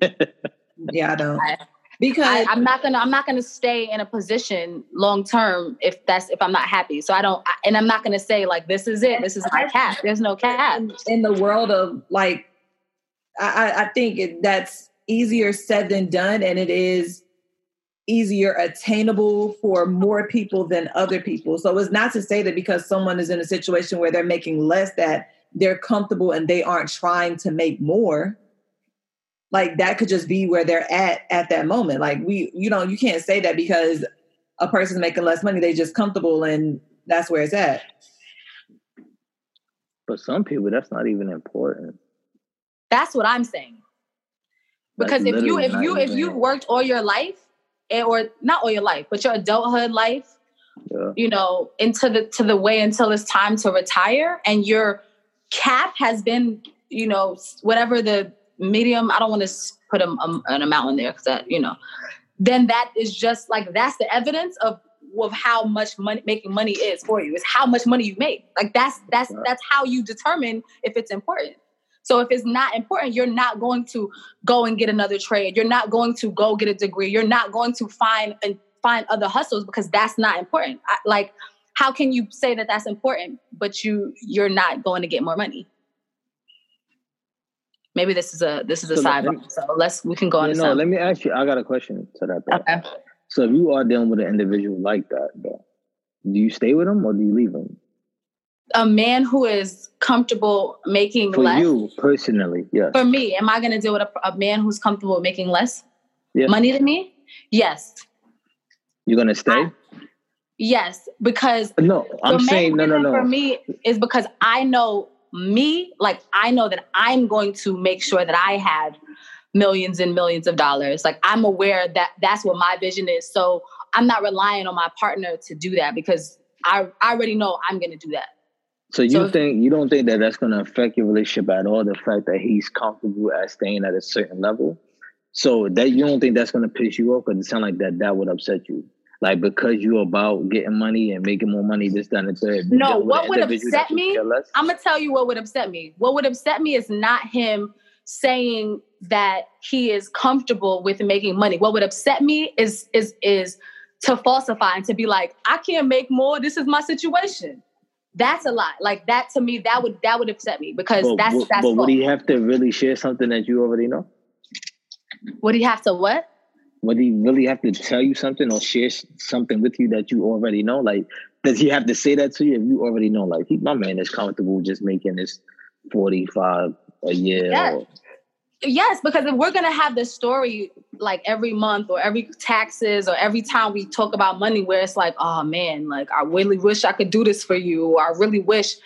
Speaker 1: yeah, I don't.
Speaker 2: I-
Speaker 1: Because
Speaker 2: I, I'm not gonna I'm not gonna stay in a position long term if that's if I'm not happy. So I don't I, and I'm not gonna say like this is it. This is my cap. There's no cap.
Speaker 1: in, the world of like I, I- I think that's easier said than done and it is easier attainable for more people than other people so it's not to say that because someone is in a situation where they're making less that they're comfortable and they aren't trying to make more like that could just be where they're at at that moment like we you know you can't say that because a person's making less money they just comfortable and that's where it's at
Speaker 5: But some people, that's not even important.
Speaker 2: That's what I'm saying.
Speaker 5: That's
Speaker 2: Because if you if you if
Speaker 5: even-
Speaker 2: you worked all your life, eh, or not all your life, but your adulthood life,
Speaker 5: Yeah.
Speaker 2: you know, into the to the way until it's time to retire, and your cap has been, you know, whatever the medium. I don't want to put a, a, an amount in there because that, you know, then that is just like that's the evidence of of how much money making money is for you. It's how much money you make. Like that's that's
Speaker 5: Right.
Speaker 2: that's how you determine if it's important. So if it's not important, you're not going to go and get another trade. You're not going to go get a degree. You're not going to find and find other hustles because that's not important. I, like how can you say that that's important, but you you're not going to get more money? Maybe this is a this is a
Speaker 5: So
Speaker 2: side.
Speaker 5: let-
Speaker 2: So let's we can go on.
Speaker 5: Yeah, no,
Speaker 2: some.
Speaker 5: let me ask you. I got a question to that. though.
Speaker 2: Okay.
Speaker 5: So if you are dealing with an individual like that, though, do you stay with him or do you leave him?
Speaker 2: A man who is comfortable making
Speaker 5: For
Speaker 2: less.
Speaker 5: you personally, yes.
Speaker 2: For me, am I going to deal with a, a man who's comfortable making less
Speaker 5: Yeah.
Speaker 2: money than me? Yes.
Speaker 5: You're gonna stay?
Speaker 2: Yes, because
Speaker 5: no, I'm saying no, no, no.
Speaker 2: For me, is because I know me. Like I know that I'm going to make sure that I have millions and millions of dollars. Like I'm aware that that's what my vision is. So I'm not relying on my partner to do that because I I already know I'm going to do that.
Speaker 5: So you
Speaker 2: So-
Speaker 5: think you don't think that that's going to affect your relationship at all? The fact that he's comfortable at staying at a certain level, so that you don't think that's going to piss you off because it sounds like that that would upset you. Like because you're about getting money and making more money, this, that, and third.
Speaker 2: No, what would upset me- I'm gonna tell you what would upset me. What would upset me is not him saying that he is comfortable with making money. What would upset me is is is to falsify and to be like, I can't make more. This is my situation. That's a lot. Like that to me, that would that would upset me because
Speaker 5: but,
Speaker 2: that's
Speaker 5: but,
Speaker 2: that's.
Speaker 5: but would he have to really share something that you already know?
Speaker 2: would he have to what?
Speaker 5: Would he really have to tell you something or share something with you that you already know? Like, does he have to say that to you if you already know? Like, he, my man is comfortable just making this forty five a year. Or,
Speaker 2: Yes, because if we're gonna have this story like every month or every taxes or every time we talk about money, where it's like, oh man, like I really wish I could do this for you, or I really wish,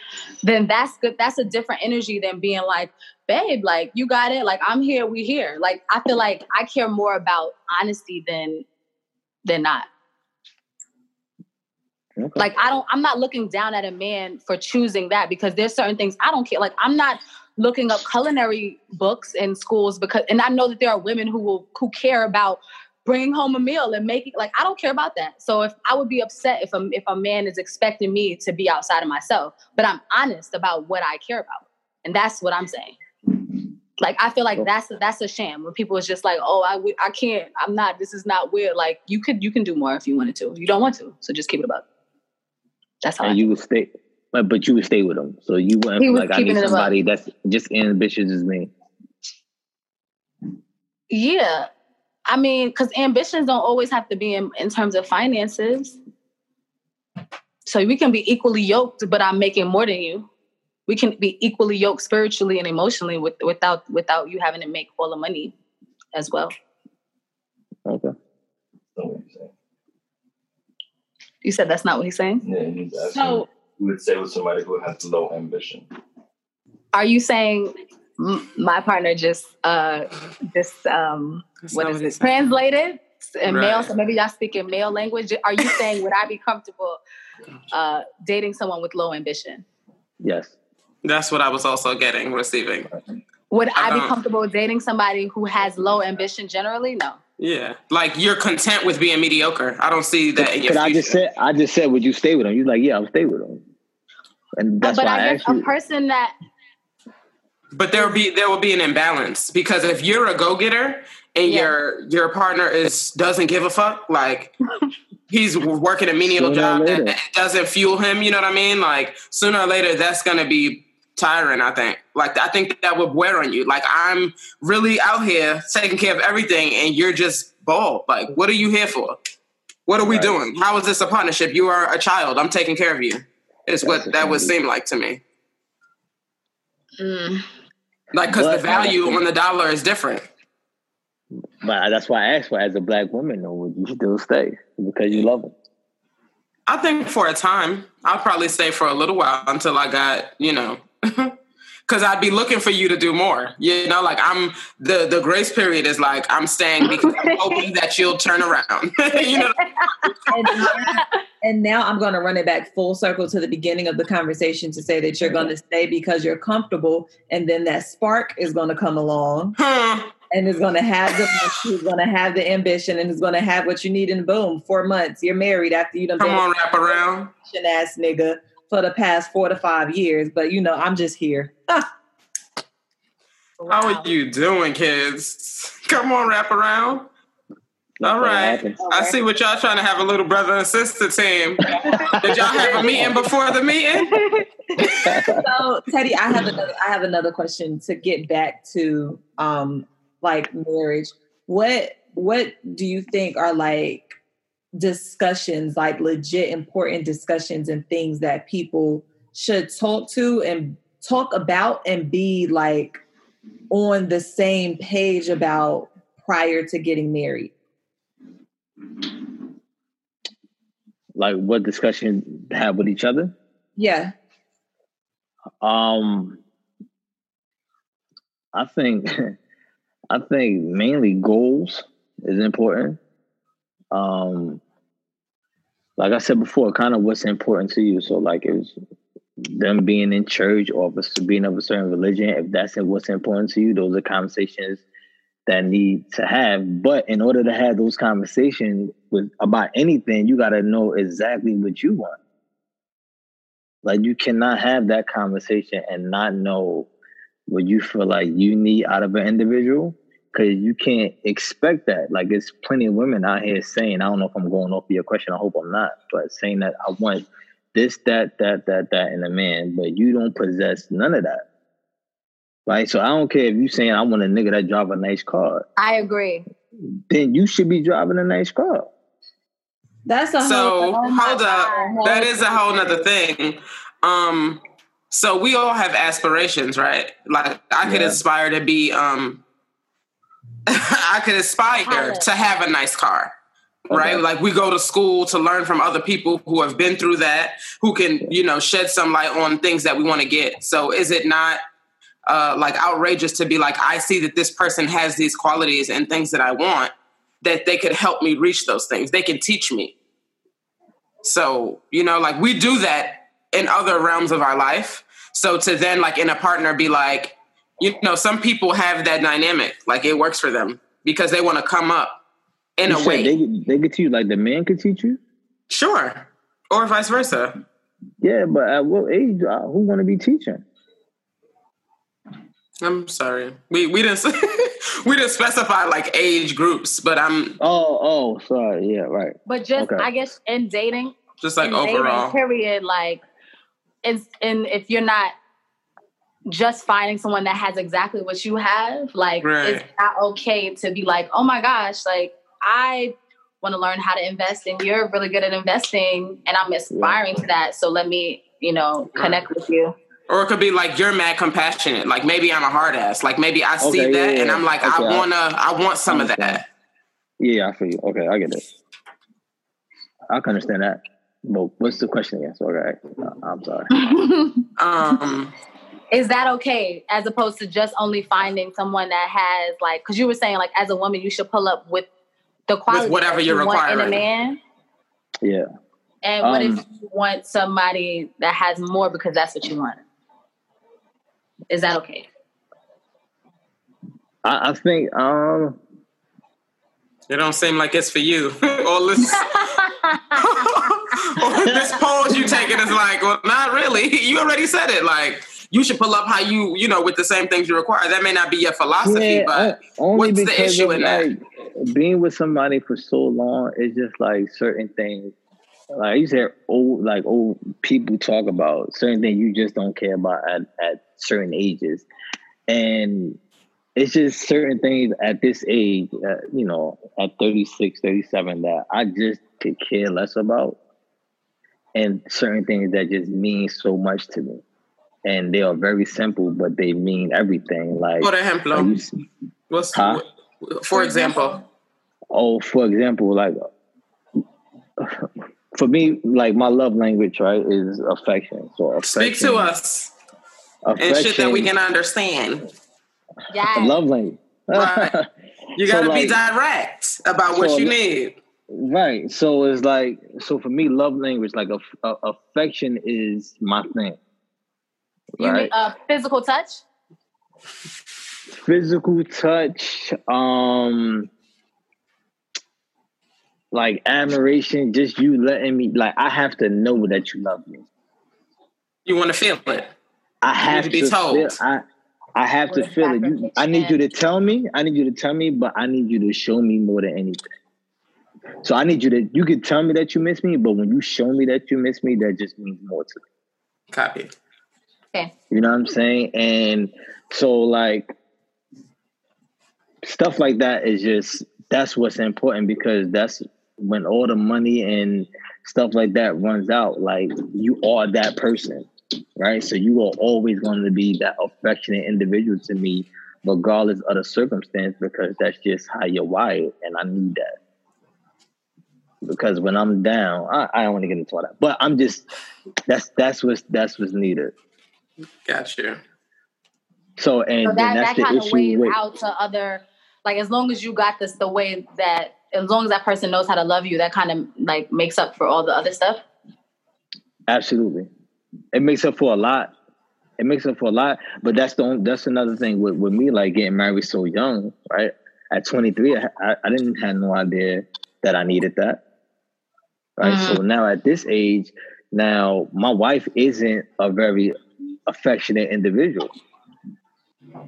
Speaker 2: then that's good. That's a different energy than being like, babe, like you got it, like I'm here, we here. Like I feel like I care more about honesty than than not.
Speaker 5: okay.
Speaker 2: Like I don't, I'm not looking down at a man for choosing that because there's certain things I don't care. Like I'm not looking up culinary books in schools because, and I know that there are women who will who care about bringing home a meal and making. Like I don't care about that. So if I would be upset if a if a man is expecting me to be outside of myself, but I'm honest about what I care about, and that's what I'm saying. Like I feel like that's that's a sham when people is just like, oh, I I can't, I'm not. This is not weird. Like you could you can do more if you wanted to. You don't want to, so just keep it about. That's how. I
Speaker 5: and you would stay, but but you would stay with him. So you wouldn't
Speaker 2: He
Speaker 5: feel like I need somebody that's just ambitious as me.
Speaker 2: Yeah. I mean, because ambitions don't always have to be in, in terms of finances. So we can be equally yoked, but I'm making more than you. We can be equally yoked spiritually and emotionally with, without without you having to make all the money as well.
Speaker 5: Okay.
Speaker 6: That's what he's saying.
Speaker 2: You said that's not what he's saying.
Speaker 6: Yeah, he's asking.
Speaker 2: So
Speaker 6: you would say with somebody who has low ambition.
Speaker 2: are you saying m- my partner just uh just um
Speaker 4: That's
Speaker 2: what
Speaker 4: not
Speaker 2: is
Speaker 4: what
Speaker 2: it
Speaker 4: he
Speaker 2: translated in male so maybe y'all speak in male language are you saying would i be comfortable uh dating someone with low ambition
Speaker 5: Yes.
Speaker 4: That's what I was also getting, receiving.
Speaker 2: would
Speaker 4: I
Speaker 2: i be comfortable dating somebody who has low ambition generally no
Speaker 4: Yeah. Like you're content with being mediocre. I don't see that in your
Speaker 5: But I just said, I just said, would you stay with him? You're like, yeah, I'll stay with him. And uh, that's
Speaker 2: but
Speaker 5: why
Speaker 2: i
Speaker 5: I
Speaker 2: guess
Speaker 5: asked
Speaker 2: a person that
Speaker 4: But there will be there will be an imbalance because if you're a go getter and
Speaker 2: Yeah.
Speaker 4: your your partner is doesn't give a fuck, like he's working a menial
Speaker 5: Sooner
Speaker 4: job that, that doesn't fuel him. You know what I mean? Like sooner or later, that's gonna be tiring. I think. Like I think that would wear on you. Like I'm really out here taking care of everything, and you're just bald. Like what are you here for? What are we
Speaker 5: Right.
Speaker 4: doing? How is this a partnership? You are a child. I'm taking care of you. Is
Speaker 5: That's
Speaker 4: what that would seem like to me.
Speaker 2: mm,
Speaker 4: Like because the value on the dollar is different.
Speaker 5: But that's why I asked for as a black woman, though, would you still stay because you love him?
Speaker 4: I think for a time, I'll probably stay for a little while until I got, you know, because I'd be looking for you to do more. You know, like I'm the the grace period is like I'm staying because I'm hoping that you'll turn around. you know,
Speaker 1: and, and now I'm going to run it back full circle to the beginning of the conversation to say that you're going to stay because you're comfortable, and then that spark is going to come along and is going to have the is going to have the ambition and is going to have what you need. And boom, four months, you're married after you done
Speaker 4: come on, wrap around.
Speaker 1: ass nigga for the past four to five years. But you know, I'm just here. Ah,
Speaker 4: How are you doing, kids? Come on, wrap around.
Speaker 5: That's
Speaker 4: All
Speaker 5: what
Speaker 4: right.
Speaker 5: happens.
Speaker 4: I see what y'all trying to have a little brother and sister team. Did y'all have a meeting before the meeting?
Speaker 1: so Teddy, I have another I have another question to get back to um like marriage. What what do you think are like discussions, like legit important discussions and things that people should talk to and talk about and be like on the same page about prior to getting married?
Speaker 5: Like what discussion have with each other?
Speaker 1: Yeah.
Speaker 5: Um, I think, I think mainly goals is important. Um, like I said before, kind of what's important to you. So, like, it's them being in church or being of a certain religion. If that's what's important to you, those are conversations that need to have. But in order to have those conversations with about anything, you got to know exactly what you want. Like you cannot have that conversation and not know what you feel like you need out of an individual because you can't expect that. Like it's plenty of women out here saying, I don't know if I'm going off of your question. I hope I'm not, but saying that I want this, that, that, that, that in a man, but you don't possess none of that. Right. So I don't care if you saying I want a nigga that drive a nice car.
Speaker 2: I agree.
Speaker 5: Then you should be driving a nice car.
Speaker 1: That's a
Speaker 4: So
Speaker 1: whole,
Speaker 4: hold up. That is a whole nother thing. Um, so we all have aspirations, right? Like I could
Speaker 5: Yeah.
Speaker 4: aspire to be um I could aspire
Speaker 2: Pilot.
Speaker 4: to have a nice car. Right?
Speaker 5: Okay.
Speaker 4: Like we go to school to learn from other people who have been through that, who can, you know, shed some light on things that we want to get. So is it not uh, like outrageous to be like, I see that this person has these qualities and things that I want, that they could help me reach those things. They can teach me. So, you know, like we do that in other realms of our life. So to then like in a partner be like, you know, some people have that dynamic, like it works for them because they want to come up in
Speaker 5: You
Speaker 4: a way.
Speaker 5: They, they could teach you, like the man could teach you?
Speaker 4: sure. Or vice versa.
Speaker 5: Yeah, but at what age? Uh, who want to be teaching?
Speaker 4: I'm sorry. We we didn't we didn't specify like age groups, but I'm
Speaker 5: Oh, oh, sorry. Yeah, right.
Speaker 2: But just,
Speaker 5: Okay.
Speaker 2: I guess, in dating,
Speaker 4: just like
Speaker 2: in
Speaker 4: overall.
Speaker 2: dating, period, like, it's, and if you're not just finding someone that has exactly what you have, like,
Speaker 4: Right.
Speaker 2: it's not okay to be like, oh my gosh, like, I want to learn how to invest and you're really good at investing and I'm aspiring to that. So let me, you know, connect with you.
Speaker 4: Or it could be like you're mad compassionate. Like maybe I'm a hard ass. Like maybe I see
Speaker 5: Okay, yeah,
Speaker 4: that and. I'm like,
Speaker 5: Okay, I-
Speaker 4: I wanna I want some of that.
Speaker 5: Yeah, I feel you. Okay, I get it. I can understand that. But what's the question again? So, okay, uh, I'm sorry.
Speaker 4: Um
Speaker 2: Is that okay as opposed to just only finding someone that has like because you were saying like as a woman you should pull up with the quality
Speaker 4: whatever you're
Speaker 2: you want in a man
Speaker 5: Yeah.
Speaker 2: and what
Speaker 5: Um,
Speaker 2: if you want somebody that has more because that's what you want is that okay
Speaker 5: I, I think um
Speaker 4: it don't seem like it's for you. All this all this pose you taking is like, well, not really. You already said it. Like you should pull up how you, you know, with the same things you require. That may not be your philosophy,
Speaker 5: yeah,
Speaker 4: but
Speaker 5: o- only
Speaker 4: what's the issue in that?
Speaker 5: being with somebody for so long it's just like certain things like you said old like old people talk about certain things you just don't care about at, at certain ages and it's just certain things at this age uh, you know at 36 37 that i just could care less about and certain things that just mean so much to me and they are very simple but they mean everything like
Speaker 4: por
Speaker 5: like
Speaker 4: ejemplo,
Speaker 5: you um,
Speaker 4: what's
Speaker 5: Huh?
Speaker 4: for example.
Speaker 5: oh, for example, like for me, like my love language, right, is affection. So affection,
Speaker 4: Speak to us
Speaker 5: affection,
Speaker 4: and shit that we can understand.
Speaker 2: yeah
Speaker 5: love language.
Speaker 4: Right. You gotta be
Speaker 5: like-
Speaker 4: direct about what
Speaker 5: so-
Speaker 4: you need.
Speaker 5: right. So it's like, so for me, love language, like a, affection, is my thing.
Speaker 2: You mean
Speaker 5: Right.
Speaker 2: uh, physical touch
Speaker 5: Physical touch, um, like admiration, just you letting me, like I have to know that you love me.
Speaker 4: You want to feel it.
Speaker 5: I have
Speaker 4: to be told.
Speaker 5: Feel, I, I have to feel it. You, I need you to tell me. I need you to tell me, but I need you to show me more than anything. So I need you to you could tell me that you miss me, but when you show me that you miss me, that just means more to me.
Speaker 4: Copy.
Speaker 2: Okay.
Speaker 5: You know what I'm saying? And so like stuff like that is just that's what's important because that's when all the money and stuff like that runs out, like you are that person. Right. So you are always going to be that affectionate individual to me, regardless of the circumstance, because that's just how you're wired. And I need that. Because when I'm down, I, I don't want to get into all that. But I'm just that's that's what's that's what's needed.
Speaker 4: Got you.
Speaker 5: So and
Speaker 2: So that,
Speaker 5: that's
Speaker 2: that kind
Speaker 5: the
Speaker 2: of
Speaker 5: issue
Speaker 2: weighs
Speaker 5: with
Speaker 2: out to other like as long as you got this the way that as long as that person knows how to love you, that kind of like makes up for all the other stuff.
Speaker 5: Absolutely, it makes up for a lot. It makes up for a lot, but that's the only, that's another thing with, with me, like getting married so young, right? At 23, I, I, I didn't have no idea that I needed that, right? So mm. now at this age, now my wife isn't a very affectionate individual,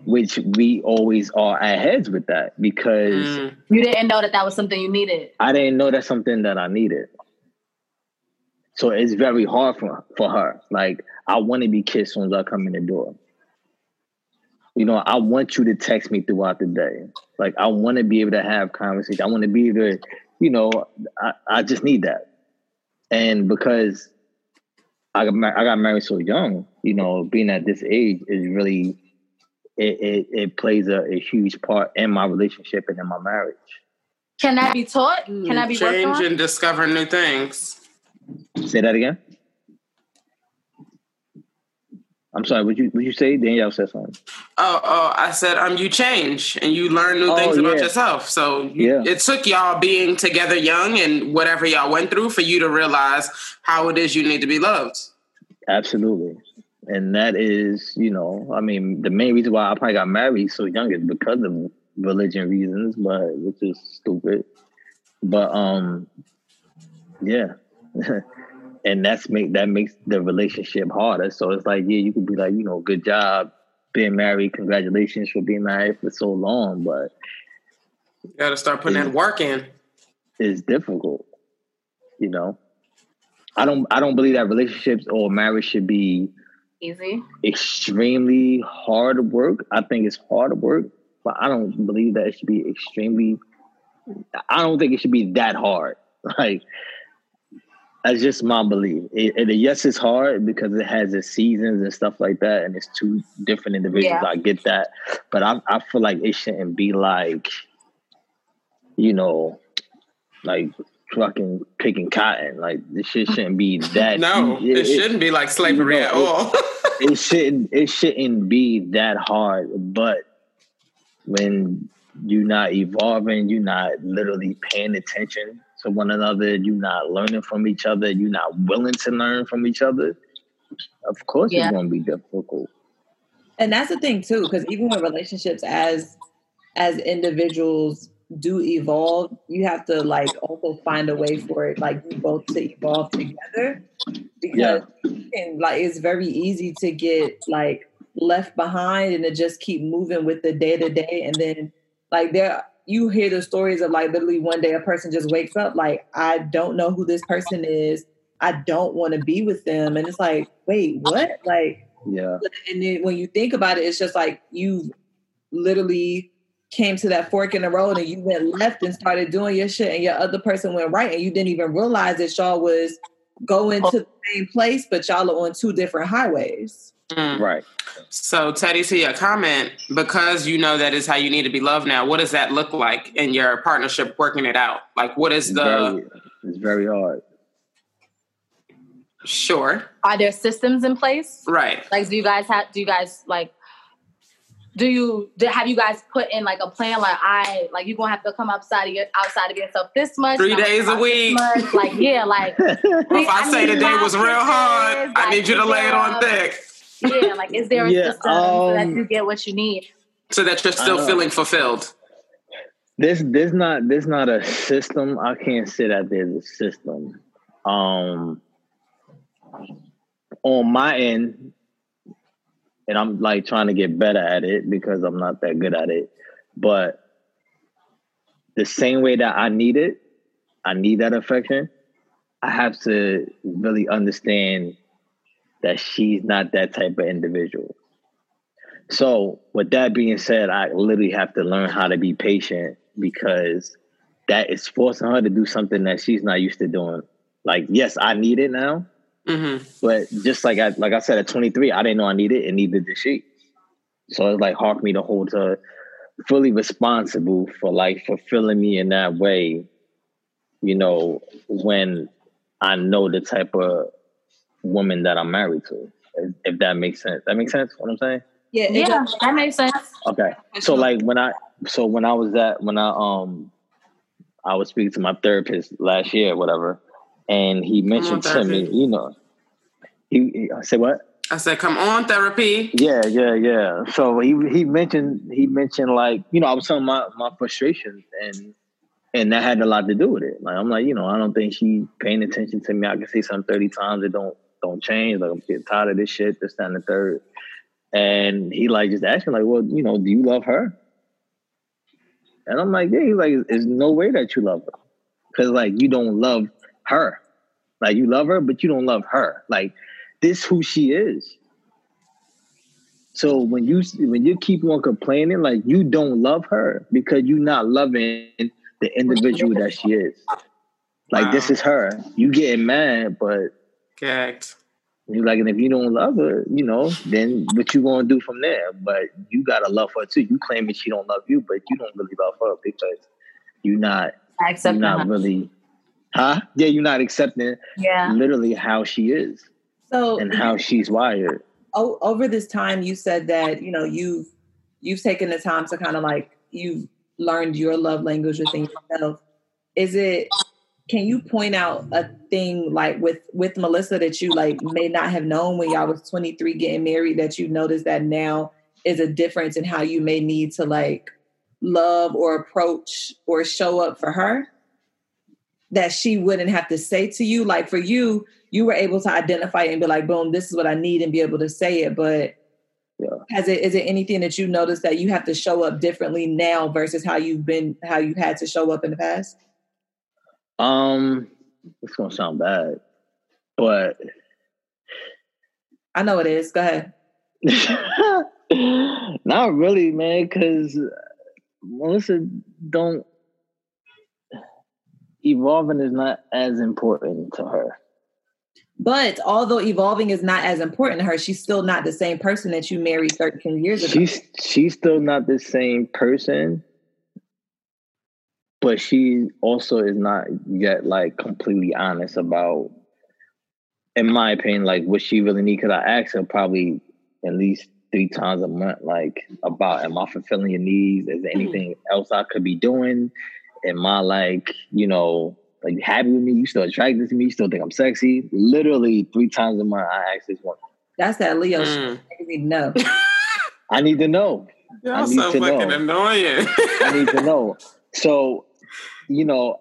Speaker 5: which we always are at heads with that because
Speaker 4: Mm,
Speaker 2: You didn't know that that was something you needed.
Speaker 5: I didn't know that's something that I needed. So it's very hard for for her. Like I want to be kissed when I come in the door. You know, I want you to text me throughout the day. Like I want to be able to have conversation. I want to be able to, you know, I, I just need that. And because I got I got married so young, you know, being at this age is really it it, it plays a, a huge part in my relationship and in my marriage.
Speaker 2: Can that be taught? Can that be worked
Speaker 4: change
Speaker 2: on?
Speaker 4: and discover new things.
Speaker 5: Say that again. I'm sorry. Would you would you say Danielle said something?
Speaker 4: Oh, oh, I said, um, you change and you learn new
Speaker 5: Oh,
Speaker 4: things about
Speaker 5: yeah.
Speaker 4: yourself. So
Speaker 5: Yeah.
Speaker 4: it took y'all being together young and whatever y'all went through for you to realize how it is you need to be loved.
Speaker 5: Absolutely. And that is, you know, I mean, the main reason why I probably got married so young is because of religion reasons, but which is stupid. But um, yeah. and that's make that makes the relationship harder. So it's like, yeah, you could be like, you know, good job being married, congratulations for being married for so long, but
Speaker 4: You got to start putting that work in.
Speaker 5: it's difficult. You know, I don't I don't believe that relationships or marriage should be
Speaker 2: Easy.
Speaker 5: extremely hard work. I think it's hard work, but I don't believe that it should be extremely. I don't think it should be that hard. Like that's just my belief. It, it- yes, it's hard because it has its seasons and stuff like that, and it's two different individuals.
Speaker 2: Yeah.
Speaker 5: I get that, but I I feel like it shouldn't be like, you know, like fucking picking cotton. Like this shit shouldn't be that.
Speaker 4: No, it, shouldn't be like slavery
Speaker 5: you know,
Speaker 4: at
Speaker 5: it-
Speaker 4: all.
Speaker 5: it shouldn't it shouldn't be that hard but when you're not evolving you're not literally paying attention to one another you're not learning from each other you're not willing to learn from each other of course
Speaker 2: Yeah.
Speaker 5: it's going to be difficult.
Speaker 1: And that's the thing too because even with relationships as as individuals do evolve you have to like also find a way for it like you both to evolve together. Because you can, like it's very easy to get like left behind and to just keep moving with the day to day and then like there you hear the stories of like literally one day a person just wakes up like i don't know who this person is. I don't want to be with them. And it's like wait what? Like
Speaker 5: yeah.
Speaker 1: and then when you think about it, it's just like you literally came to that fork in the road and you went left and started doing your shit and your other person went right and you didn't even realize that y'all was going to the same place, but y'all are on two different highways.
Speaker 4: Mm.
Speaker 5: right
Speaker 4: So, Teddy, to your comment, because you know that is how you need to be loved now, what does that look like in your partnership working it out? Like, what is
Speaker 5: it's
Speaker 4: the
Speaker 5: very, it's very hard
Speaker 4: sure?
Speaker 2: Are there systems in place?
Speaker 4: Right.
Speaker 2: Like, do you guys have? Do you guys like? Do you do, have you guys put in like a plan? Like, I like you gonna have to come outside of your outside of yourself this much,
Speaker 4: Three days a week.
Speaker 2: out this much. Like, yeah, like
Speaker 4: Or if I, say the day was real hard, I need you to lay it on thick
Speaker 2: Yeah, like is there a
Speaker 5: Yeah,
Speaker 2: system so that
Speaker 5: um,
Speaker 2: you get what you need?
Speaker 4: so that you're still feeling fulfilled.
Speaker 5: This there's not there's not a system. I can't say that there's a system. Um on my end, and I'm like trying to get better at it because I'm not that good at it. But the same way that I need it, I need that affection, I have to really understand that she's not that type of individual. So, with that being said, I literally have to learn how to be patient because that is forcing her to do something that she's not used to doing. Like, yes, I need it now,
Speaker 4: Mm-hmm.
Speaker 5: but just like I like I said at 23, I didn't know I needed it, and neither did she. So it's like hard for me to hold her fully responsible for like fulfilling me in that way, you know, when I know the type of woman that I'm married to. If, if that makes sense. That makes sense what I'm saying?
Speaker 1: Yeah,
Speaker 2: Yeah,
Speaker 1: does.
Speaker 2: that makes sense.
Speaker 5: Okay. So like when I so when I was at when I um I was speaking to my therapist last year, whatever, and he mentioned to me, you know, he, he I said what?
Speaker 4: I said, come on, therapy.
Speaker 5: Yeah, yeah, yeah. So he he mentioned he mentioned like you know I was telling my my frustrations and and that had a lot to do with it. Like I'm like you know I don't think she paying attention to me. I can say something thirty times it don't don't change. Like I'm getting tired of this shit. This that, and the third. And he like just asked me like, well, you know, do you love her? And I'm like, yeah. He's like, there's no way that you love her because like you don't love her. Like you love her, but you don't love her. Like this who she is. So when you when you keep on complaining, like you don't love her because you're not loving the individual that she is. Like this is her. You getting mad, but
Speaker 4: Gagged.
Speaker 5: you like, and if you don't love her, you know, then what you gonna do from there? But you gotta love her too. You claim that she don't love you, but you don't really love her because you're not
Speaker 2: I
Speaker 5: you're not
Speaker 2: that.
Speaker 5: really, huh? Yeah, you're not accepting
Speaker 2: Yeah.
Speaker 5: literally how she is
Speaker 1: So
Speaker 5: and how she's wired.
Speaker 1: o- over this time you said that you know you've you've taken the time to kind of like you've learned your love language within yourself is it can you point out a thing like with with melissa that you like may not have known when y'all was 23 getting married that you noticed that now is a difference in how you may need to like love or approach or show up for her? That she wouldn't have to say to you? Like for you you were able to identify it and be like boom this is what i need and be able to say it but
Speaker 5: Yeah.
Speaker 1: has it is it anything that you noticed that you have to show up differently now versus how you've been how you've had to show up in the past
Speaker 5: Um, it's gonna sound bad, but
Speaker 1: i know it is go ahead
Speaker 5: not really, man. Because Melissa don't evolving is not as important to her.
Speaker 1: but although evolving is not as important to her she's still not the same person that you married 13 years ago
Speaker 5: She's she's still not the same person, but she also is not yet like completely honest about, in my opinion, like what she really need. Because I ask her probably at least three times a month, like about am I fulfilling your needs? Is there anything else I could be doing? Am I like you know? Like you happy with me? You still attracted to me? You still think I'm sexy? Literally three times a month, I ask this one.
Speaker 1: that's that leo shit.
Speaker 4: Mm.
Speaker 1: I need to know
Speaker 5: I need to know. I
Speaker 4: Y'all
Speaker 5: need
Speaker 4: so
Speaker 5: to
Speaker 4: fucking
Speaker 5: know.
Speaker 4: annoying.
Speaker 5: I need to know. So, you know,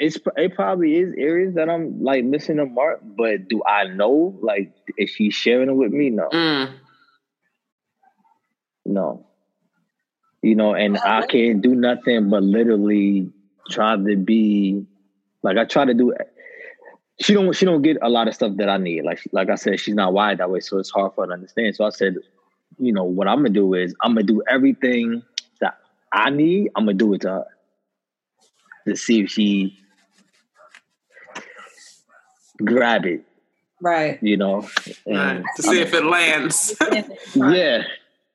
Speaker 5: it's it probably is areas that I'm like missing the mark, but do I know? Like, is she sharing it with me? No,
Speaker 4: Mm.
Speaker 5: no. You know, and I can't do nothing but literally try to be like I try to do. She don't. She don't get a lot of stuff that I need. Like, like I said, she's not wired that way, so it's hard for her to understand. So I said, you know, what I'm gonna do is I'm gonna do everything that I need. I'm gonna do it to her to see if she grab it.
Speaker 1: right
Speaker 5: You know,
Speaker 4: Right. To see if it lands.
Speaker 5: yeah,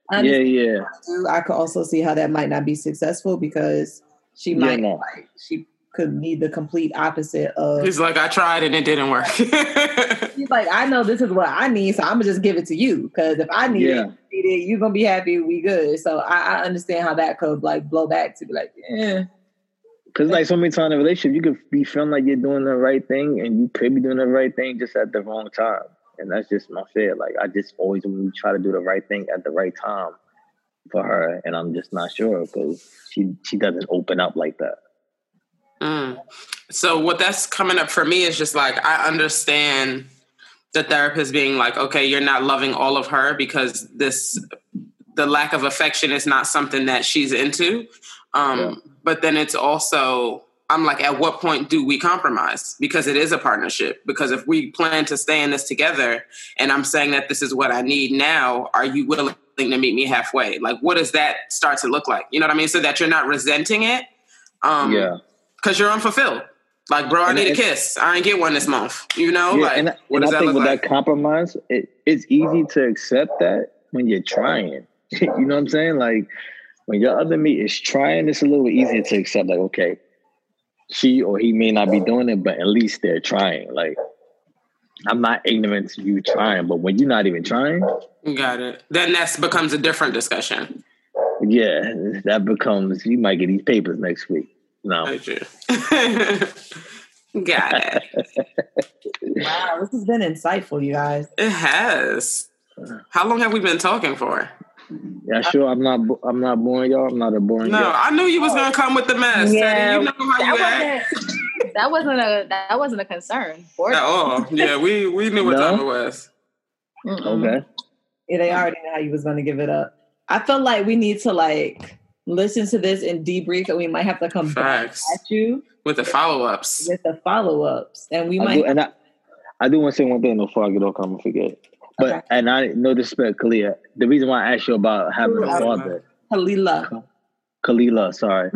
Speaker 1: I
Speaker 5: yeah,
Speaker 1: understand
Speaker 5: yeah.
Speaker 1: I could also see how that might not be successful because she
Speaker 5: Yeah,
Speaker 1: might
Speaker 5: no.
Speaker 1: like she could need the complete opposite of
Speaker 4: He's like, I tried and it didn't work.
Speaker 1: She's like, I know this is what I need, so I'm gonna just give it to you. Because if I need
Speaker 5: Yeah.
Speaker 1: it, you need it, you're gonna be happy. We good. So I, I understand how that could like blow back to be like, yeah,
Speaker 5: Because like so many times in a relationship, you could be feeling like you're doing the right thing, and you could be doing the right thing just at the wrong time. And that's just my fear. Like I just always want to try to do the right thing at the right time for her, and I'm just not sure because she she doesn't open up like that.
Speaker 4: Mm. So what that's coming up for me is just like I understand the therapist being like, okay, you're not loving all of her because this the lack of affection is not something that she's into. Um,
Speaker 5: Yeah.
Speaker 4: But then it's also I'm like, at what point do we compromise? Because it is a partnership. Because if we plan to stay in this together and I'm saying that this is what I need now, are you willing to meet me halfway? Like, what does that start to look like? You know what I mean? So that you're not resenting it. Um,
Speaker 5: yeah.
Speaker 4: Because you're unfulfilled. Like, bro, I
Speaker 5: And
Speaker 4: need a kiss. I ain't get one this month. You know?
Speaker 5: Yeah,
Speaker 4: like,
Speaker 5: and, I-
Speaker 4: what
Speaker 5: and
Speaker 4: does
Speaker 5: I
Speaker 4: that
Speaker 5: think
Speaker 4: look
Speaker 5: with
Speaker 4: like?
Speaker 5: that compromise, it, it's easy to accept that when you're trying. you know what I'm saying? Like when your other me is trying, it's a little easier to accept. Like, okay, she or he may not be doing it, but at least they're trying. Like, I'm not ignorant to you trying, but when you're not even trying,
Speaker 4: Got it. Then that becomes a different discussion.
Speaker 5: yeah, that becomes you might get these papers next week. No,
Speaker 4: Got you. Got it.
Speaker 1: Wow, this has been insightful, you guys.
Speaker 4: It has. How long have we been talking for?
Speaker 5: Yeah, sure. I'm not. bo- I'm not boring y'all. I'm not a boring.
Speaker 4: No,
Speaker 5: guy.
Speaker 4: I knew you was gonna oh. come with the mess. Teddy.
Speaker 2: Yeah,
Speaker 4: you know how you act.
Speaker 2: that wasn't that wasn't a that wasn't a concern. Or-
Speaker 4: At all. Yeah, we we knew what
Speaker 5: No?
Speaker 4: time it was.
Speaker 2: Mm-mm.
Speaker 5: Okay.
Speaker 1: Yeah, they already know how you was going to give it up. I feel like we need to like listen to this and debrief, and we might have to come
Speaker 4: Facts.
Speaker 1: back at you
Speaker 4: With the follow ups.
Speaker 1: with the follow ups, and we
Speaker 5: I
Speaker 1: might.
Speaker 5: do, and I, I do want to say one thing before I get off. I'm gonna forget. But
Speaker 1: Okay.
Speaker 5: and I no disrespect, Kalia. The reason why I asked you about having a father,
Speaker 1: Kalila.
Speaker 5: Kalila, sorry,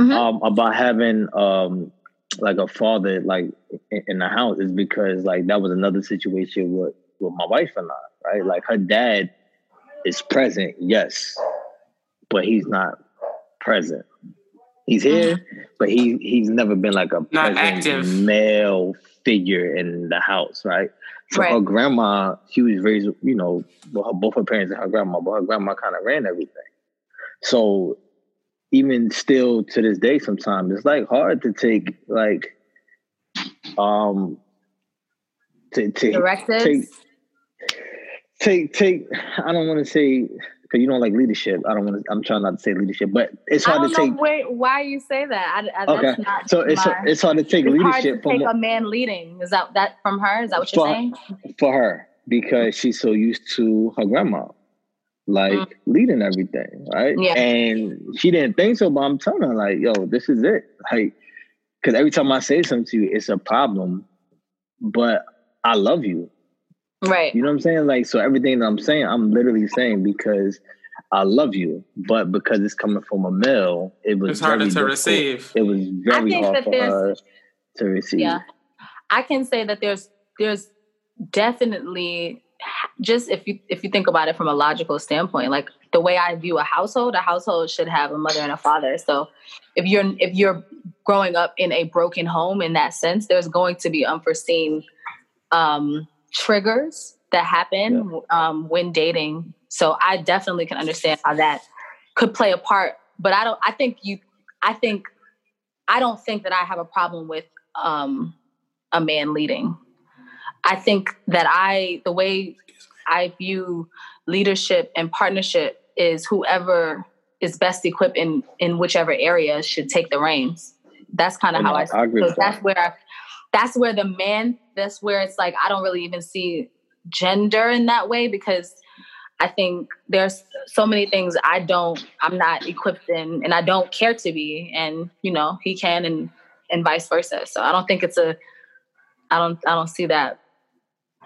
Speaker 2: Mhm.
Speaker 5: um, about having um like a father like in, in the house is because like that was another situation with with my wife and I, right? Like her dad is present, yes, but he's not present. He's here, but he he's never been like a
Speaker 4: Not
Speaker 5: present
Speaker 4: active.
Speaker 5: male figure in the house, right? So
Speaker 2: Right.
Speaker 5: her grandma, she was raised, you know, both her parents and her grandma, but her grandma kind of ran everything. So even still to this day, sometimes it's like hard to take like um to to
Speaker 2: Directives.
Speaker 5: take take take. I don't want to say because you don't like leadership. I don't want to. I'm trying not to say leadership, but it's hard to take.
Speaker 2: where, why you say that. I, I,
Speaker 5: Okay,
Speaker 2: that's not
Speaker 5: so it's
Speaker 2: my,
Speaker 5: it's hard to take
Speaker 2: it's hard to
Speaker 5: leadership from
Speaker 2: take a man leading. Is that that from her? Is that what you're saying?
Speaker 5: for her because she's so used to her grandma, like
Speaker 2: Mm.
Speaker 5: leading everything, right?
Speaker 2: Yeah.
Speaker 5: And she didn't think so, but I'm telling her like, yo, this is it, like, because every time I say something to you, it's a problem, but I love you.
Speaker 2: Right.
Speaker 5: You know what I'm saying? Like, so everything that I'm saying, I'm literally saying because I love you, but because it's coming from a male, it was
Speaker 4: It's harder
Speaker 5: very
Speaker 4: to
Speaker 5: difficult.
Speaker 4: receive.
Speaker 5: It was very hard for
Speaker 2: there's-
Speaker 5: her to receive.
Speaker 2: Yeah. I can say that there's there's definitely just if you if you think about it from a logical standpoint, like the way I view a household, a household should have a mother and a father. So if you're if you're growing up in a broken home in that sense, there's going to be unforeseen um, triggers that happen um, when dating. So I definitely can understand how that could play a part. But I don't. I think you. I think. I don't think that I have a problem with um, a man leading. I think that I the way I view leadership and partnership is whoever is best equipped in in whichever area should take the reins. That's kind of how I.
Speaker 5: I-
Speaker 2: so
Speaker 5: with that.
Speaker 2: that's where that's where the man. That's where it's like I don't really even see gender in that way because I think there's so many things I don't. I'm not equipped in, and I don't care to be. And you know, he can, and and vice versa. So I don't think it's a. I don't. I don't see that.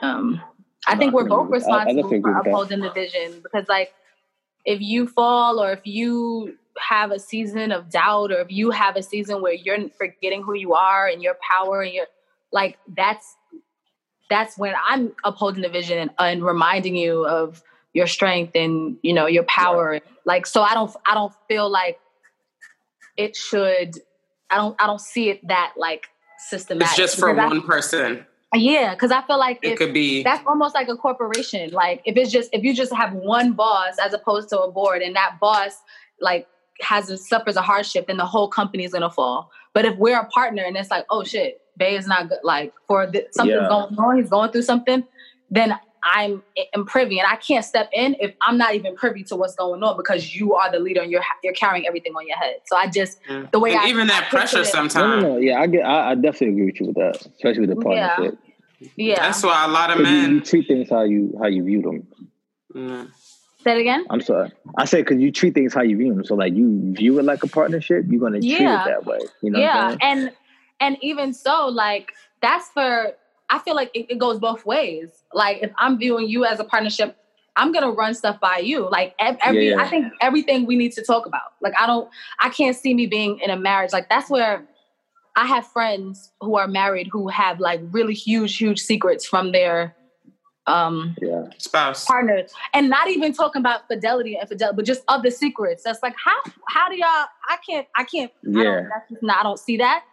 Speaker 2: Um, I think we're both
Speaker 5: I- I definitely
Speaker 2: responsible for upholding the vision because, like, if you fall or if you have a season of doubt or if you have a season where you're forgetting who you are and your power and your like that's that's when I'm upholding the vision and, and reminding you of your strength and you know your power. Like so, I don't I don't feel like it should. I don't I don't see it that like systematic.
Speaker 4: It's just for
Speaker 2: Because I-
Speaker 4: one person.
Speaker 2: yeah, because I feel like
Speaker 4: It
Speaker 2: if,
Speaker 4: could be
Speaker 2: that's almost like a corporation. Like if it's just if you just have one boss as opposed to a board, and that boss like has a, suffers a hardship, then the whole company is gonna fall. But if we're a partner and it's like, oh shit, Bay is not good. Like for the, something's
Speaker 5: Yeah.
Speaker 2: going on, he's going through something. Then I'm am privy, and I can't step in if I'm not even privy to what's going on because you are the leader and you're you're carrying everything on your head. So I just
Speaker 4: Yeah.
Speaker 2: the way
Speaker 4: and
Speaker 2: I
Speaker 4: even that
Speaker 2: I
Speaker 4: pressure
Speaker 2: it-
Speaker 5: No, no,
Speaker 4: sometimes.
Speaker 5: no. Yeah, I get. I, I definitely agree with you with that, especially with the
Speaker 2: Yeah.
Speaker 5: partnership.
Speaker 2: yeah.
Speaker 4: That's why a lot of
Speaker 5: 'Cause You, you
Speaker 4: men.
Speaker 5: treat things how you how you view them.
Speaker 4: Mm.
Speaker 2: Say it again.
Speaker 5: I'm sorry. I said because you treat things how you view them. So like you view it like a partnership, you're gonna treat it that way. You know what
Speaker 2: yeah, and and even so, like that's for. I feel like it, it goes both ways. Like if I'm viewing you as a partnership, I'm gonna run stuff by you. Like every,
Speaker 5: Yeah, yeah.
Speaker 2: I think everything we need to talk about. Like I don't, I can't see me being in a marriage. Like that's where I have friends who are married who have like really huge, huge secrets from their um
Speaker 5: Yeah.
Speaker 4: Spouse.
Speaker 2: partners and not even talking about fidelity and fidelity but just other secrets that's like how how do y'all i can't i can't I
Speaker 5: Yeah.
Speaker 2: don't, that's just not, i don't see that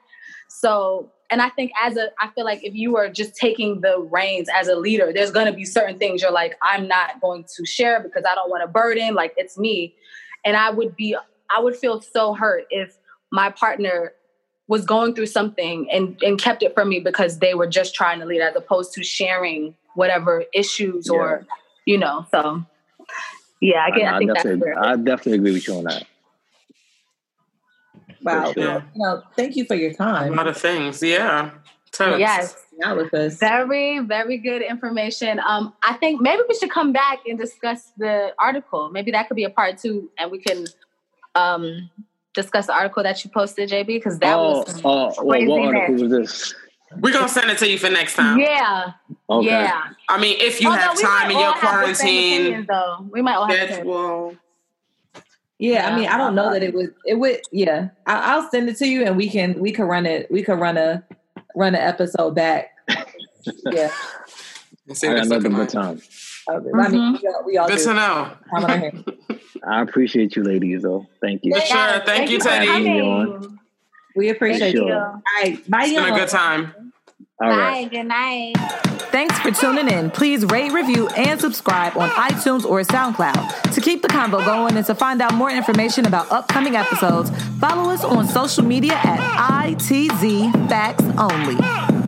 Speaker 2: so and i think as a i feel like if you are just taking the reins as a leader there's going to be certain things you're like i'm not going to share because i don't want to burden like it's me and i would be i would feel so hurt if my partner was going through something and and kept it from me because they were just trying to lead as opposed to sharing whatever issues or you know so yeah i, get, I, think that's
Speaker 5: definitely,
Speaker 2: where
Speaker 5: I definitely agree with you on that.
Speaker 1: Wow.
Speaker 5: For sure.
Speaker 1: You know, thank you for your time.
Speaker 4: A lot of things. Yeah. Totes.
Speaker 2: yes
Speaker 1: Out with us.
Speaker 2: very very good information um i think maybe we should come back and discuss the article maybe that could be a part two and we can um discuss the article that you posted jb because that
Speaker 5: oh,
Speaker 2: was some
Speaker 5: oh, well, what article was this?
Speaker 4: We're gonna send it to you for next time.
Speaker 2: yeah
Speaker 5: Okay.
Speaker 2: yeah
Speaker 4: I mean, if you
Speaker 2: Although
Speaker 4: have time in your
Speaker 2: all have the same
Speaker 4: quarantine
Speaker 2: opinions, though we might all have the same
Speaker 4: schedule.
Speaker 1: Yeah, I mean, I don't know that uh-huh. it would. It would. Yeah, I, I'll send it to you, and we can we can run it. We can run a run an episode back. Yeah,
Speaker 5: I
Speaker 4: what
Speaker 5: got
Speaker 4: it's
Speaker 5: nothing
Speaker 4: looking
Speaker 5: but
Speaker 4: like.
Speaker 5: time.
Speaker 1: I mean, mm-hmm. we all, we all
Speaker 4: Good
Speaker 1: do.
Speaker 4: to know.
Speaker 1: Time on our.
Speaker 5: I appreciate you, ladies. Though, thank you.
Speaker 4: For sure.
Speaker 2: Yes,
Speaker 4: Thank you,
Speaker 2: for
Speaker 4: Teddy.
Speaker 1: We appreciate
Speaker 5: Sure.
Speaker 1: you. All right, bye,
Speaker 4: It's been a
Speaker 1: y'all.
Speaker 4: good time.
Speaker 5: All right.
Speaker 2: Bye. Good night.
Speaker 7: Thanks for tuning in. Please rate, review, and subscribe on iTunes or SoundCloud. To keep the convo going and to find out more information about upcoming episodes, follow us on social media at ITZ Facts Only.